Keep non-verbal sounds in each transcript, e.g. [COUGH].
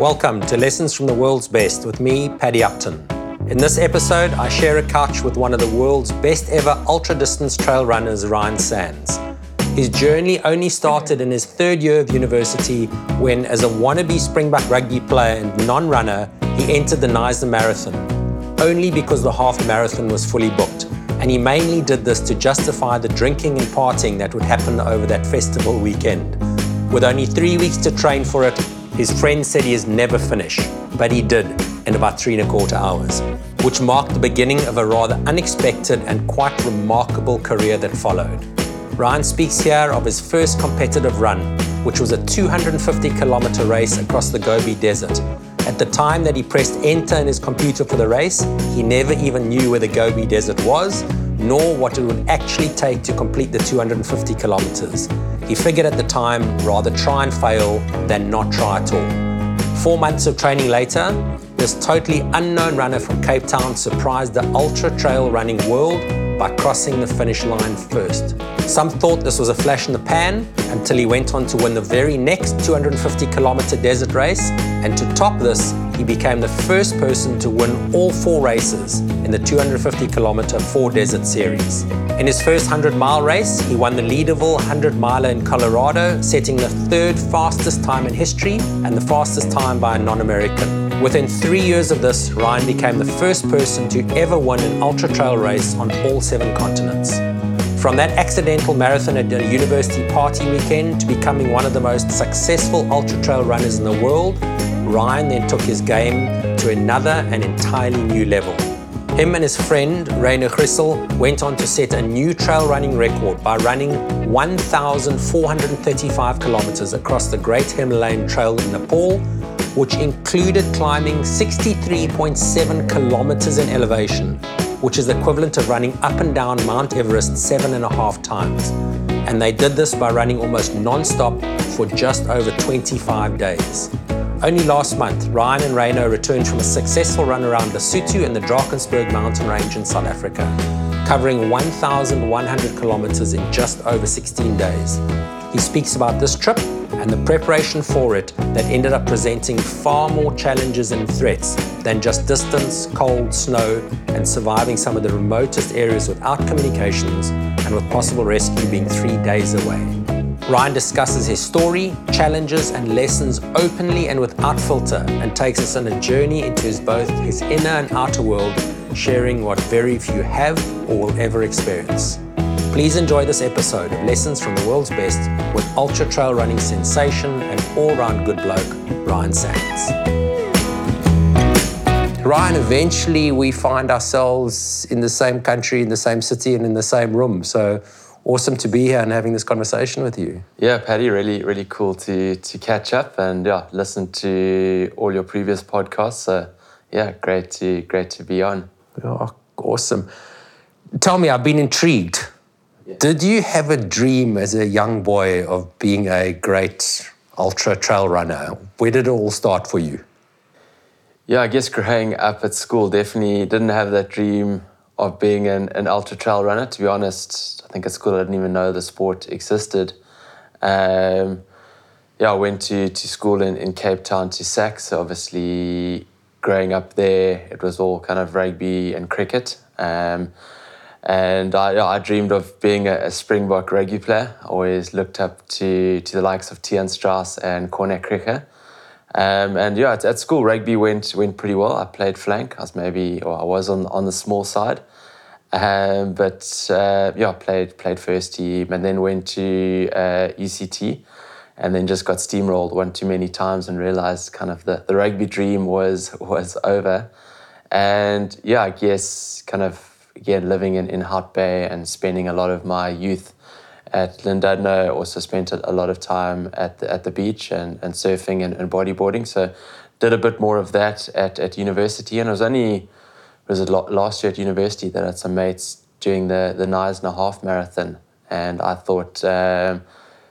Welcome to Lessons from the World's Best with me, Paddy Upton. In this episode, I share a couch with one of the world's best ever ultra distance trail runners, Ryan Sandes. His journey only started in his third year of university when, as a wannabe Springbok rugby player and non runner, he entered the Knysna Marathon, only because the half marathon was fully booked. And he mainly did this to justify the drinking and partying that would happen over that festival weekend. With only three weeks to train for it, his friend said he has never finished, but he did in about three and a quarter hours, which marked the beginning of a rather unexpected and quite remarkable career that followed. Ryan speaks here of his first competitive run, which was a 250 kilometer race across the Gobi Desert. At the time that he pressed enter in his computer for the race, he never even knew where the Gobi Desert was, nor what it would actually take to complete the 250 kilometers. He figured at the time rather try and fail than not try at all. Four months of training later, this totally unknown runner from Cape Town surprised the ultra trail running world by crossing the finish line first. Some thought this was a flash in the pan until he went on to win the very next 250 kilometer desert race. And to top this, he became the first person to win all four races in the 250 kilometer four desert series. In his first 100 mile race, he won the Leadville 100 miler in Colorado, setting the third fastest time in history and the fastest time by a non American. Within three years of this, Ryan became the first person to ever win an ultra trail race on all seven continents. From that accidental marathon at a university party weekend to becoming one of the most successful ultra trail runners in the world, Ryan then took his game to another and entirely new level. Him and his friend, Ryno Griesel, went on to set a new trail running record by running 1,435 kilometers across the Great Himalayan Trail in Nepal, which included climbing 63.7 kilometers in elevation, which is equivalent to running up and down Mount Everest seven and a half times. And they did this by running almost non-stop for just over 25 days. Only last month, Ryan and Ryno returned from a successful run around Lesotho and the Drakensberg mountain range in South Africa, covering 1,100 kilometers in just over 16 days. He speaks about this trip and the preparation for it that ended up presenting far more challenges and threats than just distance, cold, snow, and surviving some of the remotest areas without communications and with possible rescue being three days away. Ryan discusses his story, challenges, and lessons openly and without filter and takes us on a journey into his, both his inner and outer world, sharing what very few have or will ever experience. Please enjoy this episode of Lessons from the World's Best with ultra trail running sensation and all round good bloke, Ryan Sandes. Ryan, eventually we find ourselves in the same country, in the same city, and in the same room. So awesome to be here and having this conversation with you. Yeah, Paddy, really, really cool to to catch up and yeah, listen to all your previous podcasts. So yeah, great to great to be on. Oh, awesome. Tell me, I've been intrigued. Did you have a dream as a young boy of being a great ultra trail runner? Where did it all start for you? Yeah, I guess growing up at school definitely didn't have that dream of being an, an ultra trail runner. To be honest, I think at school I didn't even know the sport existed. Um, yeah, I went to, to school in, in Cape Town to SACS. Obviously, growing up there, it was all kind of rugby and cricket. Um, and I, I dreamed of being a, a, Springbok rugby player. Always looked up to, to the likes of Tiaan Strauss and Corne Krige. Um, and yeah, at, at, school, rugby went went pretty well. I played flank. I was maybe, or I was on, on the small side. Um, but uh, yeah, played played first team and then went to uh, UCT and then just got steamrolled one too many times and realized kind of the, the rugby dream was was over. And yeah, I guess kind of again living in, in Hout Bay and spending a lot of my youth at Llandudno, also spent a lot of time at the, at the beach and, and surfing and, and bodyboarding. So did a bit more of that at, at university. And it was only was it last year at university that I had some mates doing the the Knysna half marathon, and I thought um,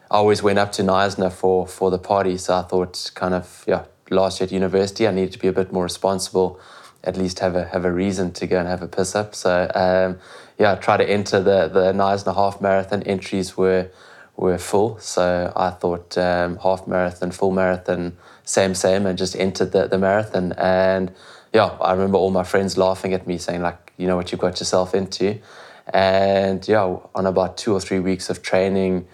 I always went up to Knysna for for the party, so I thought kind of yeah last year at university I needed to be a bit more responsible, at least have a have a reason to go and have a piss up. So um, yeah, I try to enter the the Knysna half marathon entries were were full. So I thought um, half marathon, full marathon, same, same, and just entered the, the marathon. And yeah, I remember all my friends laughing at me saying, like, you know what you've got yourself into. And yeah, on about two or three weeks of training,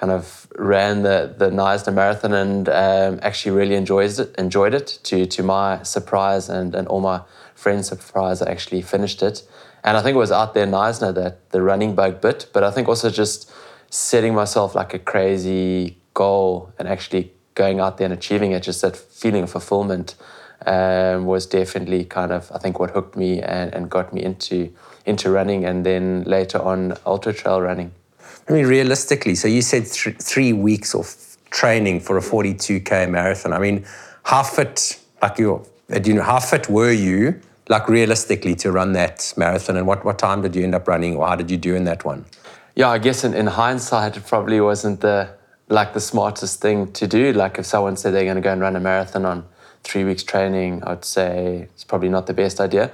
kind of ran the the Knysna Marathon and um, actually really enjoyed it. Enjoyed it to to my surprise and and all my friends' surprise. I actually finished it, and I think it was out there Knysna that the running bug bit. But I think also just setting myself like a crazy goal and actually going out there and achieving it, just that feeling of fulfillment. Um, was definitely kind of I think what hooked me and, and got me into into running and then later on ultra trail running. I mean, realistically, so you said th- three weeks of training for a 42k marathon. I mean, how fit, like you, you know, how fit were you, like realistically, to run that marathon? And what, what time did you end up running, or how did you do in that one? Yeah, I guess in, in hindsight, it probably wasn't the like the smartest thing to do. Like if someone said they're going to go and run a marathon on three weeks training, I'd say it's probably not the best idea.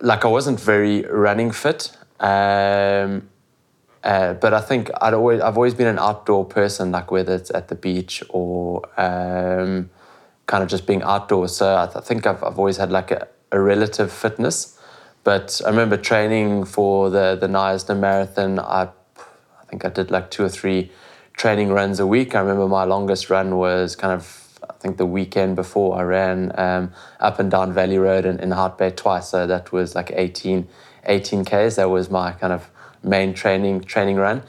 Like I wasn't very running fit. Um, uh, but I think I'd always I've always been an outdoor person, like whether it's at the beach or um, kind of just being outdoors. So I, th- I think I've, I've always had like a, a, relative fitness. But I remember training for the the Knysna Marathon. I I think I did like two or three training runs a week. I remember my longest run was kind of I think the weekend before I ran um, up and down Valley Road in, in Hout Bay twice. So that was like 18, 18 Ks. That was my kind of main training training run.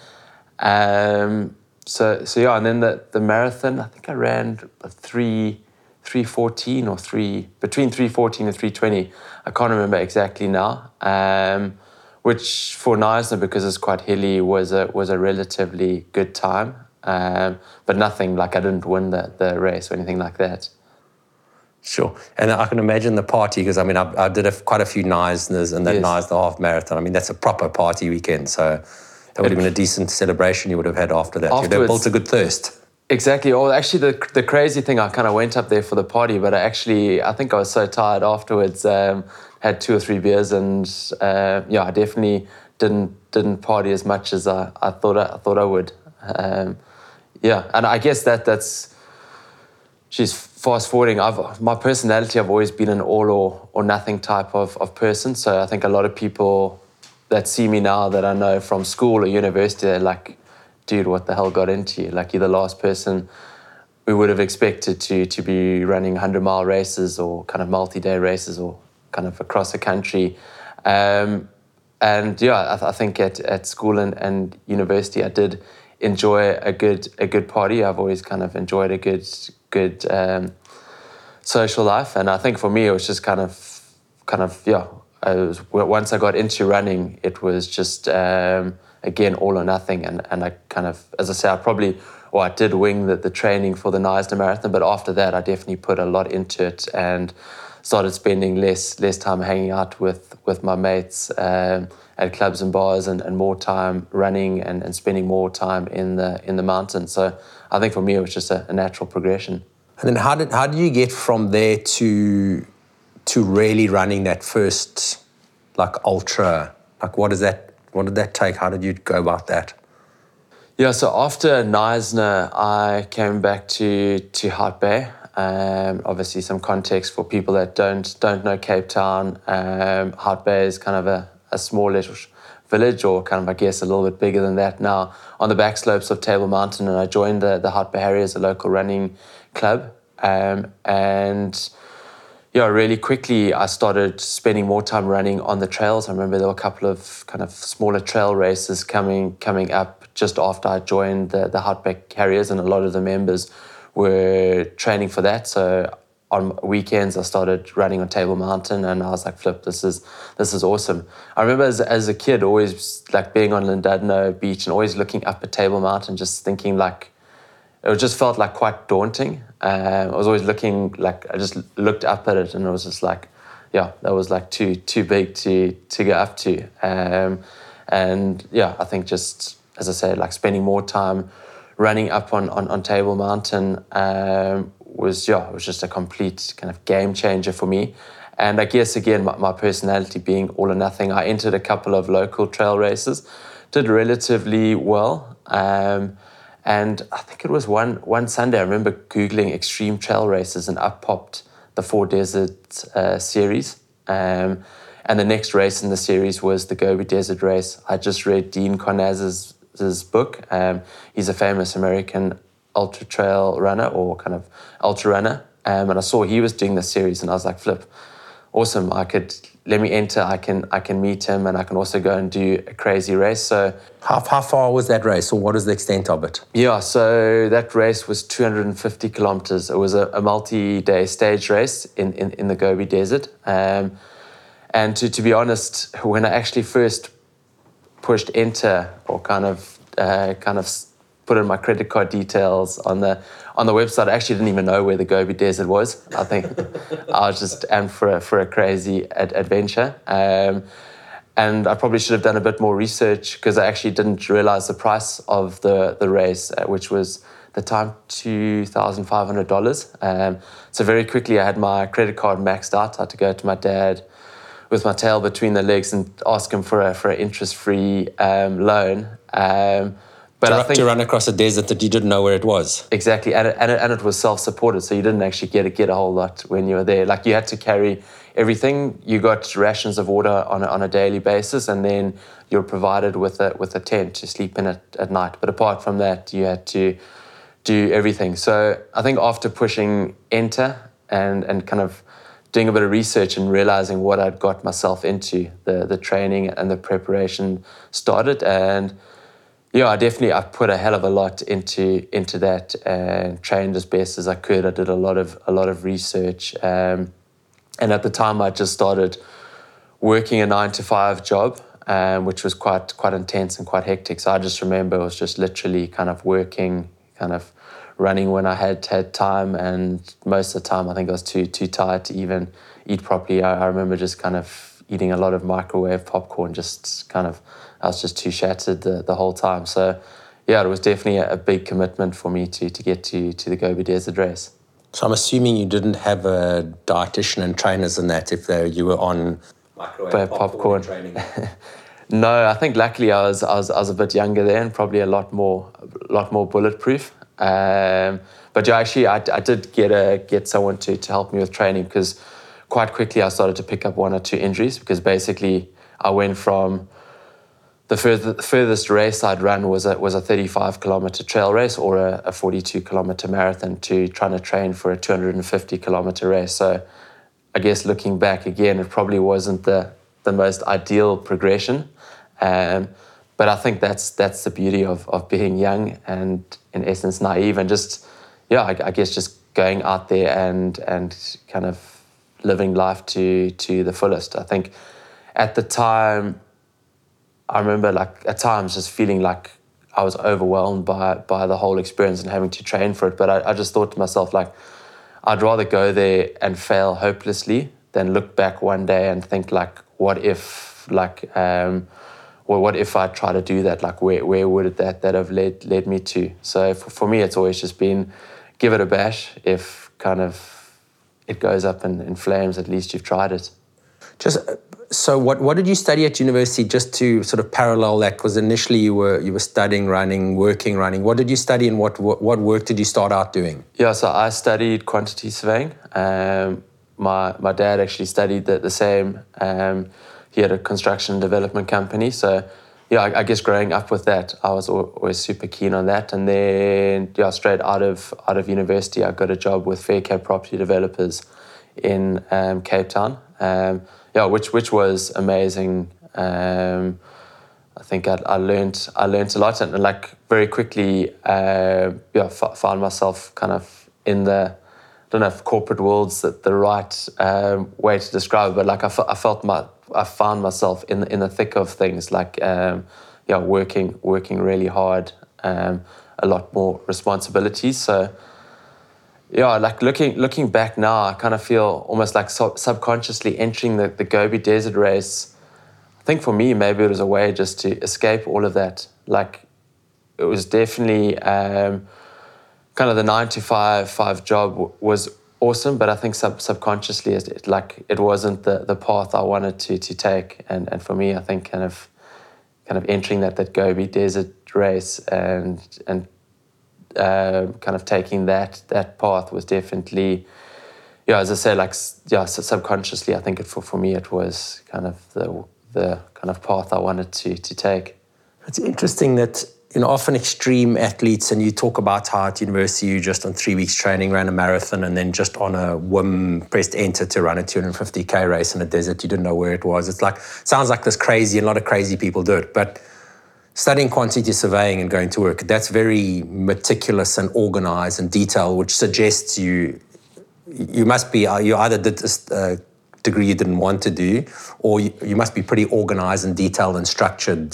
Um, so so yeah, and then the the marathon. I think I ran a three. 314 or three between 314 and 320 i can't remember exactly now um, which for Knysna because it's quite hilly was a was a relatively good time um, but nothing like i didn't win the, the race or anything like that Sure. And I can imagine the party because I mean, I, I did a, quite a few Knysnas and that yes. Knysna half marathon. I mean, that's a proper party weekend. So that would have been a decent celebration you would have had after that. You'd have built a good thirst. Exactly. Or actually, the, the crazy thing, I kind of went up there for the party, but I actually, I think I was so tired afterwards. Um, had two or three beers, and uh, yeah, I definitely didn't didn't party as much as I, I thought I, I thought I would. Um, yeah, and I guess that that's she's fast forwarding. I've my personality. I've always been an all or or nothing type of of person. So I think a lot of people that see me now that I know from school or university, they're like, "Dude, what the hell got into you? Like you're the last person." We would have expected to to be running hundred mile races or kind of multi day races or kind of across the country, um, and yeah, I, th- I, think at, at school and, and university I did enjoy a good a good party. I've always kind of enjoyed a good good um, social life. And I think for me, it was just kind of, kind of, yeah. I was, once I got into running, it was just um, again all or nothing. And and I kind of, as I say, I probably, or I did wing the, the training for the Knysna Marathon, but after that, I definitely put a lot into it and started spending less less time hanging out with with my mates. Um, at clubs and bars and, and more time running and, and spending more time in the in the mountains. So I think for me it was just a, a natural progression. And then how did how did you get from there to to really running that first like ultra? Like what does that what did that take? How did you go about that? Yeah, so after Knysna, I came back to to Hout Bay. Um, obviously, some context for people that don't don't know Cape Town. Um, Bay is kind of a a small little village, or kind of, I guess, a little bit bigger than that now, on the back slopes of Table Mountain. And I joined the, the Hout Bay Harriers, a local running club. Um, and yeah, really quickly, I started spending more time running on the trails. I remember there were a couple of kind of smaller trail races coming coming up just after I joined the, the Hout Bay Harriers, and a lot of the members were training for that. So on weekends I started running on Table Mountain and I was like, flip, this is this is awesome. I remember as, as a kid always like being on Llandudno beach and always looking up at Table Mountain, just thinking like it just felt like quite daunting. Um, I was always looking like I just looked up at it and it was just like, yeah, that was like too too big to to go up to. Um, and yeah, I think just as I said, like spending more time running up on on, on Table Mountain um, was yeah, it was just a complete kind of game changer for me. And I guess again, my, my, personality being all or nothing, I entered a couple of local trail races, did relatively well. Um, and I think it was one one Sunday. I remember googling extreme trail races, and up popped the Four Desert uh, series. Um, and the next race in the series was the Gobi Desert Race. I just read Dean Karnazes' book. Um, he's a famous American ultra trail runner or kind of ultra runner. Um, and I saw he was doing this series, and I was like, flip, awesome. I could let me enter. I can I can meet him, and I can also go and do a crazy race. So how, how far was that race, or what is the extent of it? Yeah, so that race was 250 kilometers. It was a, a multi-day stage race in in, in the Gobi Desert. Um, and to, to be honest, when I actually first pushed enter or kind of uh, kind of put in my credit card details on the on the website. I actually didn't even know where the Gobi Desert was. I think I was just am for a, for a crazy ad- adventure. Um, and I probably should have done a bit more research because I actually didn't realize the price of the the race, uh, which was the time two thousand five hundred dollars. Um, so very quickly, I had my credit card maxed out. I had to go to my dad with my tail between the legs and ask him for a for an interest free um, loan. Um, but to, I think, to run across a desert that you didn't know where it was. Exactly, and it, and it, and it was self-supported, so you didn't actually get a, get a whole lot when you were there. Like you had to carry everything. You got rations of water on a, on a daily basis, and then you're provided with a with a tent to sleep in at, at night. But apart from that, you had to do everything. So I think after pushing enter and and kind of doing a bit of research and realizing what I'd got myself into, the the training and the preparation started and yeah, I definitely I put a hell of a lot into into that and trained as best as I could. I did a lot of a lot of research, um, and at the time I just started working a nine to five job, um, which was quite quite intense and quite hectic. So I just remember it was just literally kind of working, kind of running when I had had time, and most of the time I think I was too too tired to even eat properly. I, I remember just kind of eating a lot of microwave popcorn, just kind of I was just too shattered the, the whole time. So, yeah, it was definitely a, a big commitment for me to, to get to, to the Gobi Desert race. So I'm assuming you didn't have a dietitian and trainers in that if you were on microwave popcorn, popcorn. training. [LAUGHS] no, I think luckily I was, I was I was a bit younger then, probably a lot more a lot more bulletproof. Um, but yeah, actually, I, I did get a get someone to, to help me with training because quite quickly I started to pick up one or two injuries because basically I went from the further, furthest race I'd run was a, was a 35 kilometer trail race or a, a 42 kilometer marathon to trying to train for a 250 kilometer race. So I guess looking back again, it probably wasn't the, the most ideal progression. Um, but I think that's that's the beauty of, of being young and in essence naive and just yeah, I, I guess just going out there and and kind of living life to to the fullest. I think at the time I remember like at times just feeling like I was overwhelmed by by the whole experience and having to train for it. But I, I just thought to myself like I'd rather go there and fail hopelessly than look back one day and think like what if like um, well what if I try to do that like where where would that that have led led me to? So for, for me it's always just been give it a bash. If kind of it goes up in, in flames, at least you've tried it. Just so what, what did you study at university just to sort of parallel that? Because initially you were you were studying running working running. What did you study and what, what, what work did you start out doing? Yeah so i studied quantity surveying. Um, my, my dad actually studied the, the same. Um, he had a construction development company. So yeah I, I, guess growing up with that i was always super keen on that. And then yeah straight out of out of university i got a job with Faircape property developers in um, cape town. Um, yeah, which which was amazing. Um, I think I, I learned I learned a lot and like very quickly uh, yeah f- found myself kind of in the I don't know if corporate world's the, the right um, way to describe it, but like I, f- I felt my I found myself in the, in the thick of things like um, yeah working working really hard um, a lot more responsibilities so yeah, like looking looking back now, I kind of feel almost like sub- subconsciously entering the, the Gobi Desert race. I think for me, maybe it was a way just to escape all of that. Like, it was definitely um, kind of the nine to five five job w- was awesome, but I think sub- subconsciously, it, it, like it wasn't the, the path I wanted to to take. And and for me, I think kind of kind of entering that that Gobi Desert race and and uh, kind of taking that that path was definitely yeah as I say like yeah subconsciously I think it for for me it was kind of the the kind of path I wanted to to take. It's interesting that you know, often extreme athletes, and you talk about how at university you just on three weeks training ran a marathon and then just on a whim pressed enter to run a 250k race in a desert. You didn't know where it was. It's like, sounds like this crazy, and a lot of crazy people do it. But studying quantity surveying and going to work, that's very meticulous and organized and detailed, which suggests you you must be, you either did this uh, degree you didn't want to do, or you, you must be pretty organized and detailed and structured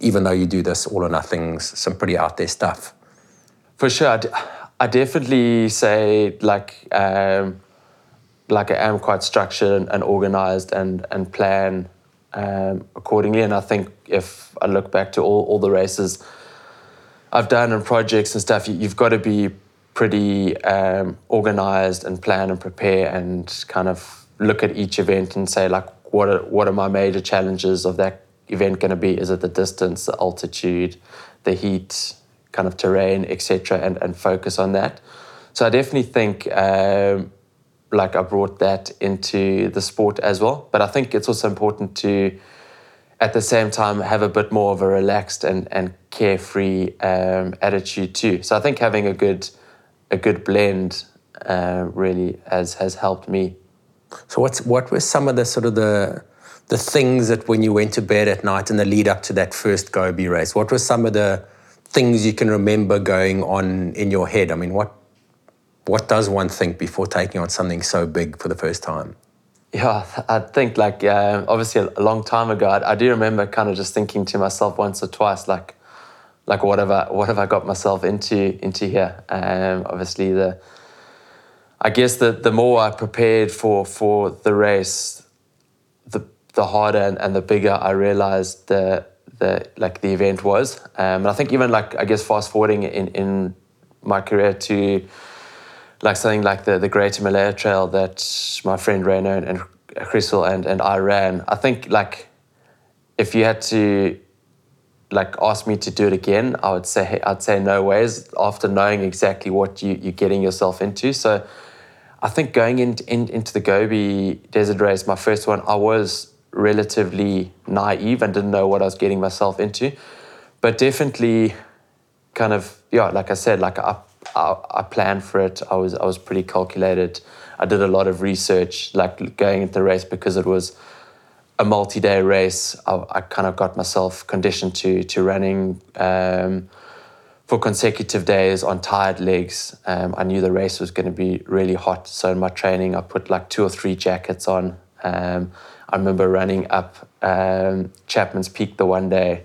even though you do this all or nothing, some pretty out there stuff. For sure, I definitely say like um, like I am quite structured and organized and and plan um, accordingly. And I think if I look back to all, all the races I've done and projects and stuff, you, have got to be pretty um, organized and plan and prepare and kind of look at each event and say like what are, what are my major challenges of that event going to be? Is it the distance, the altitude, the heat, kind of terrain, etc., and, and focus on that. So I definitely think um, like I brought that into the sport as well. But I think it's also important to at the same time have a bit more of a relaxed and, and carefree um, attitude too. So I think having a good a good blend uh, really has has helped me. So what's what were some of the sort of the the things that when you went to bed at night in the lead up to that first Gobi race, what were some of the things you can remember going on in your head? I mean, what what does one think before taking on something so big for the first time? Yeah, I think like uh, obviously a long time ago, I, I, do remember kind of just thinking to myself once or twice, like, like what have I what have I got myself into into here? Um, obviously the, I guess the the more I prepared for for the race, the the harder and, and the bigger I realized the the like the event was. Um, and I think even like I guess fast forwarding in in my career to like something like the the Great Himalaya Trail that my friend Ryno and, and Crystal and and I ran. I think like if you had to like ask me to do it again, I would say I'd say no ways after knowing exactly what you, you're getting yourself into. So I think going in, in, into the Gobi Desert Race, my first one, I was relatively naive and didn't know what I was getting myself into. But definitely, kind of, yeah, like I said, like I, I, I planned for it. I was, I was pretty calculated. I did a lot of research, like going into the race because it was a multi-day race. I, I kind of got myself conditioned to to running um, for consecutive days on tired legs. Um, I knew the race was going to be really hot, so in my training, I put like two or three jackets on. Um, I remember running up um, Chapman's Peak the one day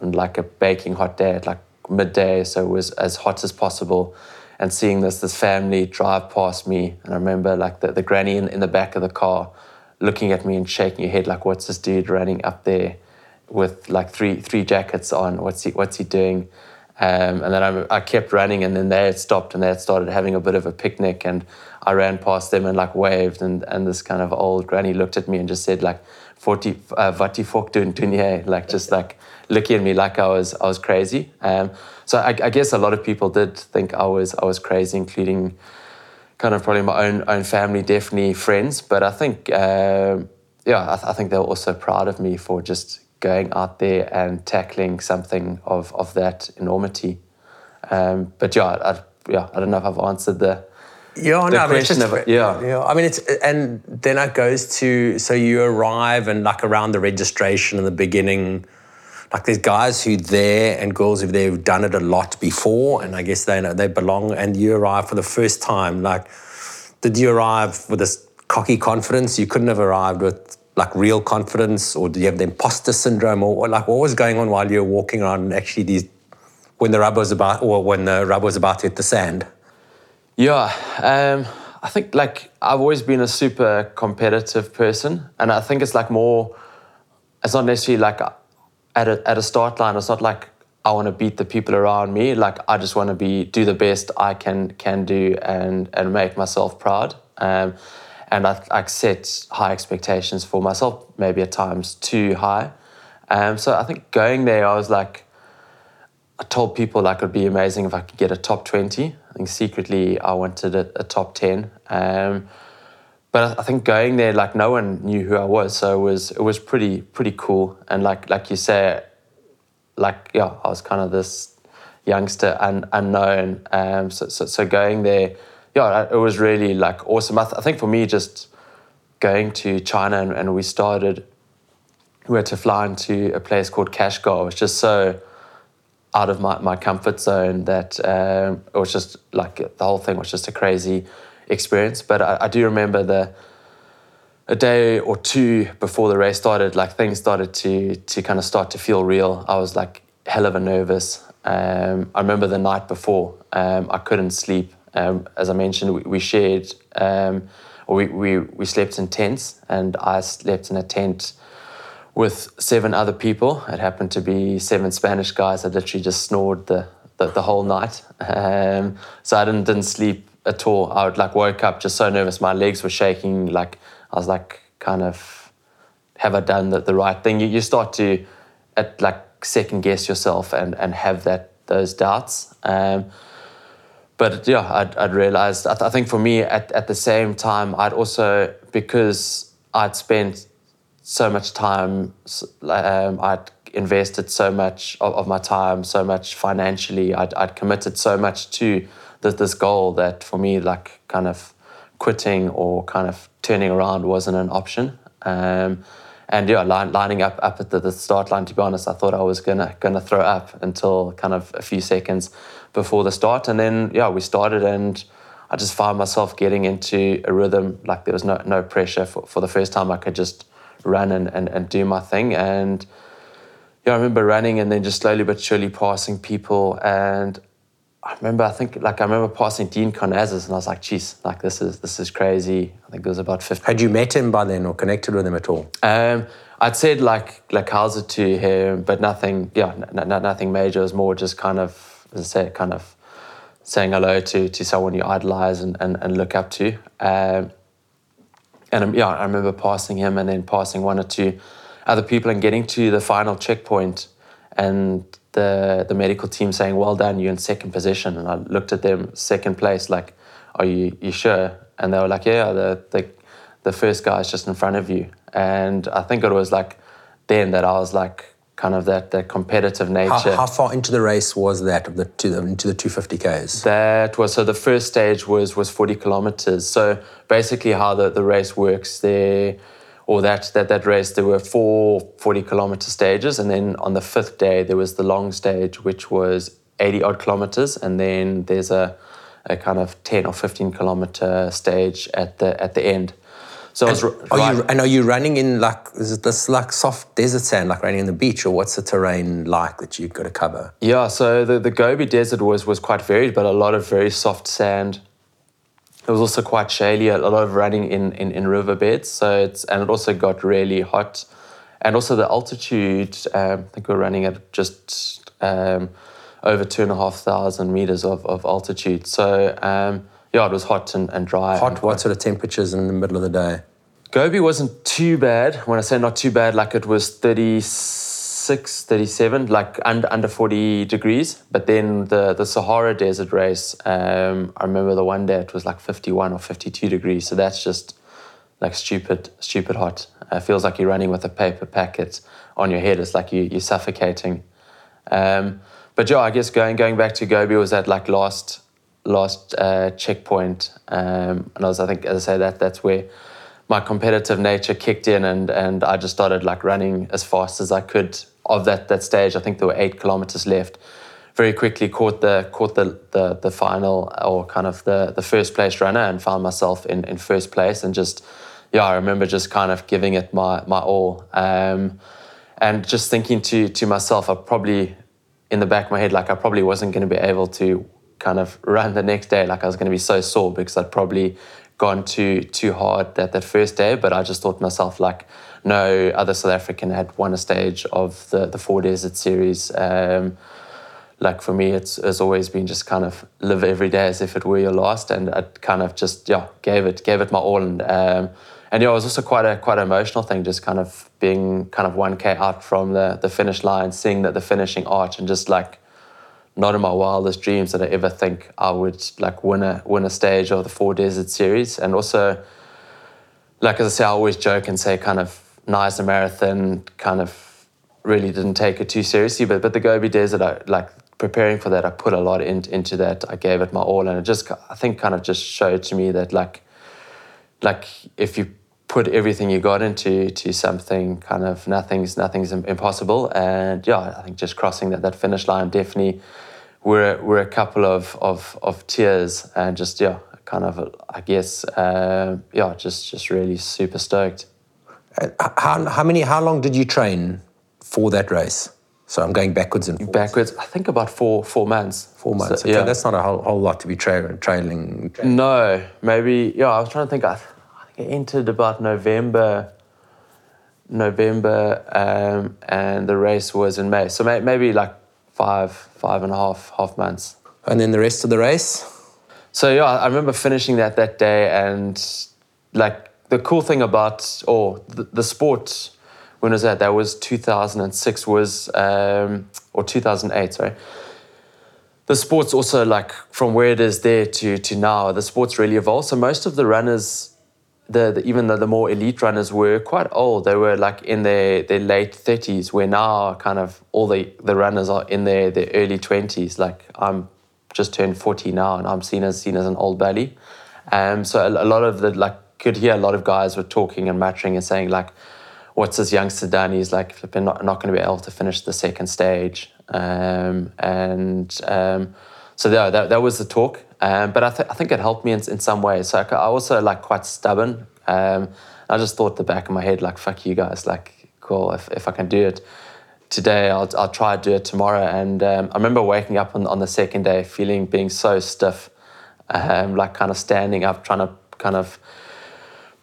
and like a baking hot day at like midday, so it was as hot as possible. And seeing this this family drive past me, and I remember like the, the granny in, in the back of the car looking at me and shaking her head like, "What's this dude running up there with like three three jackets on? What's he What's he doing?" Um, and then I, I, kept running, and then they had stopped and they had started having a bit of a picnic. And I ran past them and like waved, and, and this kind of old granny looked at me and just said like, "40 uh, vati fok doen like just like looking at me like I was I was crazy. Um, so I, I, guess a lot of people did think I was I was crazy, including kind of probably my own own family, definitely friends. But I think uh, yeah, I, th- I think they were also proud of me for just going out there and tackling something of, of that enormity. Um, but yeah, I, yeah, I don't know if I've answered the, yeah, the no, question just, of yeah. yeah. I mean, it's and then it goes to so you arrive and like around the registration in the beginning, like there's guys who there and girls who there who've done it a lot before, and I guess they know they belong. And you arrive for the first time. Like, did you arrive with this cocky confidence? You couldn't have arrived with like real confidence, or do you have the imposter syndrome, or, or like what was going on while you were walking around actually these when the rubber was about, or when the rubber was about to hit the sand? Yeah, um, I think like I've always been a super competitive person, and I think it's like more. It's not necessarily like at a at a start line. It's not like I want to beat the people around me. Like I just want to be do the best I can can do and and make myself proud. Um, and I, I set high expectations for myself, maybe at times too high. Um, so I think going there, I was like, I told people like it would be amazing if I could get a top 20. I think secretly I wanted a, a top 10. Um, but I, I think going there, like no one knew who I was, so it was it was pretty pretty cool. And like like you say, like yeah, I was kind of this youngster un, unknown. Um, so, so so going there, yeah, it was really like awesome. I, th- I think for me, just going to China and, and we started, we had to fly into a place called Kashgar. It was just so out of my, my comfort zone that um, it was just like the whole thing was just a crazy experience. But I, I do remember the a day or two before the race started, like things started to to kind of start to feel real. I was like hell of a nervous. Um, I remember the night before, um, I couldn't sleep. Um, as I mentioned, we, we shared, um, or we, we, we slept in tents, and I slept in a tent with seven other people. It happened to be seven Spanish guys that literally just snored the, the, the whole night. Um, so I didn't, didn't sleep at all. I would like woke up just so nervous. My legs were shaking. Like I was like, kind of, have I done the, the right thing? You, you start to, at like second guess yourself and and have that those doubts. Um, but yeah, I'd, I'd realized. I, th- I think for me, at at the same time, I'd also because I'd spent so much time, um, I'd invested so much of, of, my time, so much financially. I'd, I'd committed so much to this, this goal that for me, like kind of quitting or kind of turning around wasn't an option. Um, and yeah, line, lining up up at the, the, start line. To be honest, I thought I was gonna gonna throw up until kind of a few seconds before the start, and then yeah, we started, and I just found myself getting into a rhythm. Like there was no no pressure for, for the first time. I could just run and, and, and do my thing, and yeah, I remember running and then just slowly but surely passing people, and I remember, I think, like I remember passing Dean Karnazes, and I was like, "Geez, like this is this is crazy." I think it was about fifty. Had you met him by then or connected with him at all? Um, I'd said like like how's it to him, but nothing. Yeah, n- n- nothing major. It was more just kind of, as I say, kind of saying hello to to someone you idolize and, and, and look up to. Um, and um, yeah, I remember passing him and then passing one or two other people and getting to the final checkpoint and the the medical team saying, "Well done, you're in second position." And I looked at them, second place, like, "Are you you sure?" And they were like, "Yeah, the the the first guy is just in front of you." And I think it was like then that I was like kind of that that competitive nature. How, how far into the race was that of the to the into the 250 k's? That was so the first stage was was 40 kilometers. So basically, how the the race works there or that, that that race, there were four 40 kilometer stages. And then on the fifth day, there was the long stage, which was 80 odd kilometers. And then there's a, a kind of 10 or 15 kilometer stage at the, at the end. So and, are you, and are you running in like is it this like soft desert sand, like running in the beach, or what's the terrain like that you've got to cover? Yeah, so the, the Gobi Desert was was quite varied, but a lot of very soft sand, it was also quite shaly, a lot of running in, in, in riverbeds. So it's and it also got really hot, and also the altitude. Um, I think we're running at just um, over two and a half thousand meters of, of altitude. So um, yeah, it was hot and, and dry. Hot. And what sort of temperatures in the middle of the day? Gobi wasn't too bad. When I say not too bad, like it was thirty 36, 37, like under, under 40 degrees. But then the, the Sahara Desert race, um, I remember the one day it was like 51 or 52 degrees. So that's just like stupid, stupid hot. It feels like you're running with a paper packet on your head. It's like you, you're suffocating. Um, but yeah, I guess going going back to Gobi was that like last last uh, checkpoint, um, and I was I think as I say that that's where my competitive nature kicked in, and and I just started like running as fast as I could of that that stage. I think there were eight kilometers left. Very quickly caught the caught the the, the final or kind of the the first place runner and found myself in, in first place and just yeah I remember just kind of giving it my my all um, and just thinking to to myself I probably in the back of my head like I probably wasn't going to be able to kind of run the next day like I was going to be so sore because I'd probably gone too too hard that that first day but I just thought to myself like no other South African had won a stage of the the Four Desert Series. Um, like for me, it's, it's always been just kind of live every day as if it were your last, and I kind of just yeah gave it gave it my all, and um, and yeah, it was also quite a quite an emotional thing, just kind of being kind of one k out from the the finish line, seeing that the finishing arch, and just like not in my wildest dreams that I ever think I would like win a win a stage of the Four Desert Series. And also, like as I say, I always joke and say kind of Knysna marathon kind of really didn't take it too seriously. But but the Gobi Desert, I, like preparing for that, I put a lot in, into that. I gave it my all, and it just I think kind of just showed to me that like like if you put everything you got into to something kind of nothing's nothing's impossible and yeah i think just crossing that, that finish line definitely we're we're a couple of, of of tears and just yeah kind of i guess uh, yeah just just really super stoked how, how many how long did you train for that race so i'm going backwards and forwards. backwards i think about four four months four months so, okay, yeah that's not a whole, whole lot to be tra- trailing no maybe yeah i was trying to think i it entered about November, November, um, and the race was in May. So may, maybe like five, five and a half, half months. And then the rest of the race. So yeah, I remember finishing that that day, and like the cool thing about or the, the sport when was that? That was 2006 was um, or 2008, sorry. The sport's also like from where it is there to to now. The sport's really evolved. So most of the runners the, the, even though the more elite runners were quite old, they were like in their, their late 30s, where now kind of all the, the runners are in their, their early 20s. Like I'm just turned 40 now and I'm seen as seen as an old belly. Um, so a, a lot of the like could hear a lot of guys were talking and muttering and saying like, what's this youngster done? He's like flipping not, not going to be able to finish the second stage. Um, and um, so yeah, that, that was the talk. Um, but I, th- I think it helped me in, in some ways. So I, I also like quite stubborn. Um, I just thought the back of my head, like, fuck you guys, like, cool, if, if I can do it today, I'll, I'll try to do it tomorrow. And um, I remember waking up on, on the second day feeling being so stiff, um, like kind of standing up, trying to kind of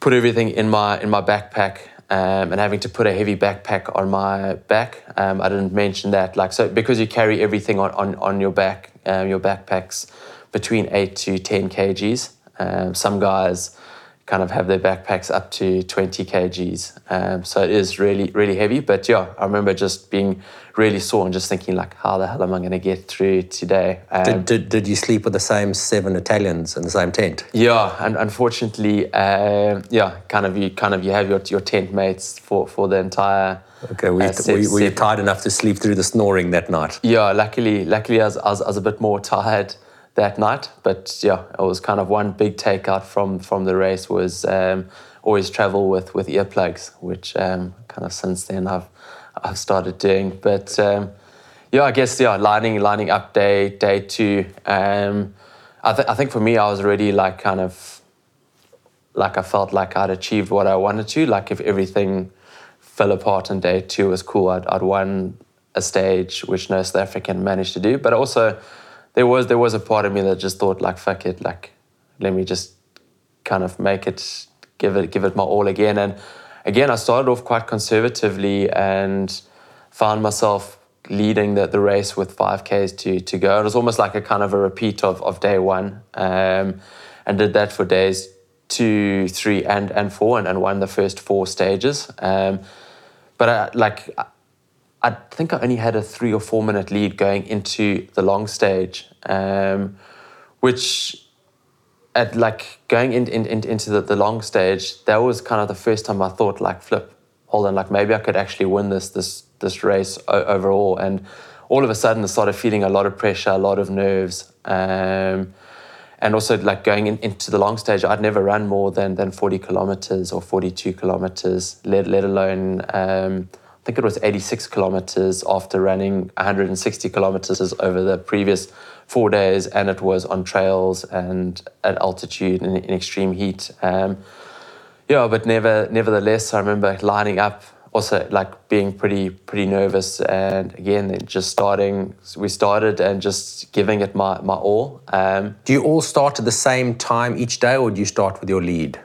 put everything in my in my backpack um, and having to put a heavy backpack on my back. Um, I didn't mention that. Like so, because you carry everything on on, on your back, um, your backpacks between eight to 10 kgs. Um, some guys kind of have their backpacks up to 20 kgs. Um, so it is really, really heavy. But yeah, I remember just being really sore and just thinking like, how the hell am I going to get through today? Um, did, did, did, you sleep with the same seven Italians in the same tent? Yeah, and unfortunately, uh, yeah, kind of you kind of you have your, your tent mates for, for the entire. Okay, were you, uh, were, were you tired enough to sleep through the snoring that night? Yeah, luckily, luckily I was, I was, I was a bit more tired that night. But yeah, it was kind of one big takeout from from the race was um, always travel with with earplugs, which um, kind of since then I've I've started doing. But um, yeah, I guess yeah, lining lining up day day two. Um, I, th- I think for me, I was already like kind of like I felt like I'd achieved what I wanted to. Like if everything fell apart on day two was cool, I'd, I'd won a stage which no South African managed to do. But also there was there was a part of me that just thought like fuck it, like let me just kind of make it, give it give it my all again. And again, I started off quite conservatively and found myself leading the, the race with 5Ks to, to go. It was almost like a kind of a repeat of, of day one um, and did that for days two, three, and, and four and, and won the first four stages. Um, but I, like I think I only had a three or four minute lead going into the long stage, um, which at like going in, in, in, into the, the long stage, that was kind of the first time I thought like flip, hold on, like maybe I could actually win this this this race overall. And all of a sudden, I started feeling a lot of pressure, a lot of nerves. Um, and also like going in, into the long stage, I'd never run more than, than 40 kilometers or 42 kilometers, let, let alone um, I think it was 86 kilometers after running 160 kilometers over the previous four days, and it was on trails and at altitude and in extreme heat. Um, yeah, but never, nevertheless, I remember lining up, also like being pretty, pretty nervous, and again, just starting. We started and just giving it my my all. Um, do you all start at the same time each day, or do you start with your lead?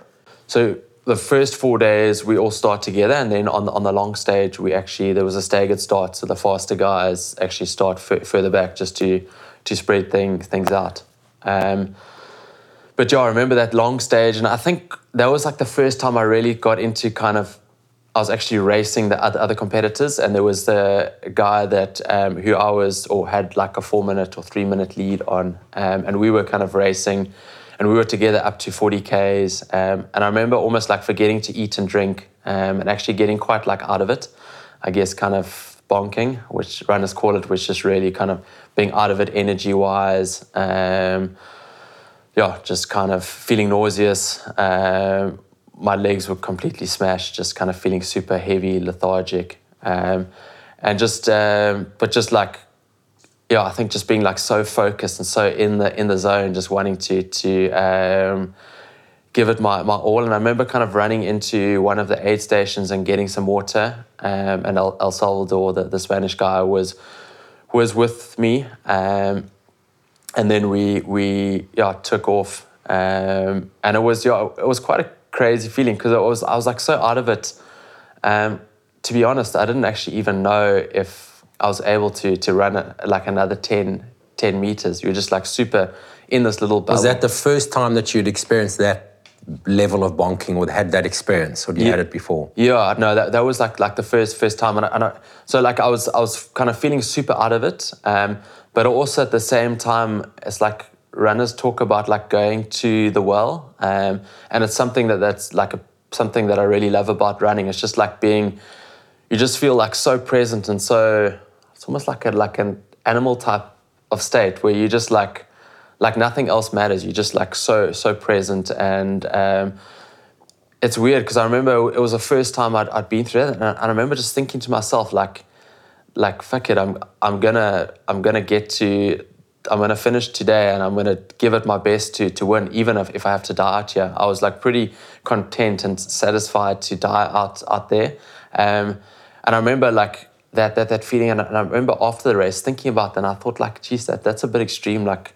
So the first four days we all start together, and then on the, on the long stage we actually there was a staggered start, so the faster guys actually start f- further back just to to spread thing, things out. Um, but yeah, I remember that long stage, and I think that was like the first time I really got into kind of I was actually racing the other, other competitors, and there was the guy that um, who I was or had like a four minute or three minute lead on, um, and we were kind of racing, and we were together up to 40 k's, um, and I remember almost like forgetting to eat and drink, um, and actually getting quite like out of it, I guess kind of bonking, which runners call it, which is really kind of being out of it energy wise. Um, yeah, just kind of feeling nauseous. Um, my legs were completely smashed, just kind of feeling super heavy, lethargic, um, and just um, but just like yeah, I think just being like so focused and so in the in the zone, just wanting to to um, give it my, my all. And I remember kind of running into one of the aid stations and getting some water. Um, and El, El, Salvador, the, the Spanish guy, was was with me. Um, and then we we yeah took off. Um, and it was yeah it was quite a crazy feeling because I was I was like so out of it. Um, to be honest, I didn't actually even know if I was able to to run a, like another 10, 10 meters. You're just like super in this little bubble. Was that the first time that you'd experienced that level of bonking or had that experience or you yeah. had it before? Yeah, no, that, that was like like the first first time, and, I, and I, so like I was I was kind of feeling super out of it, um, but also at the same time, it's like runners talk about like going to the well, um, and it's something that that's like a, something that I really love about running. It's just like being, you just feel like so present and so it's almost like a like an animal type of state where you just like like nothing else matters. You're just like so so present and. Um, it's weird because I remember it was the first time I'd, I'd been through it, and I, and I remember just thinking to myself, like, like fuck it, I'm I'm gonna I'm gonna get to I'm gonna finish today and I'm gonna give it my best to to win, even if, if I have to die out here. I was like pretty content and satisfied to die out out there. Um, and I remember like that that that feeling, and, and I remember after the race thinking about that, and I thought like, geez, that that's a bit extreme. Like,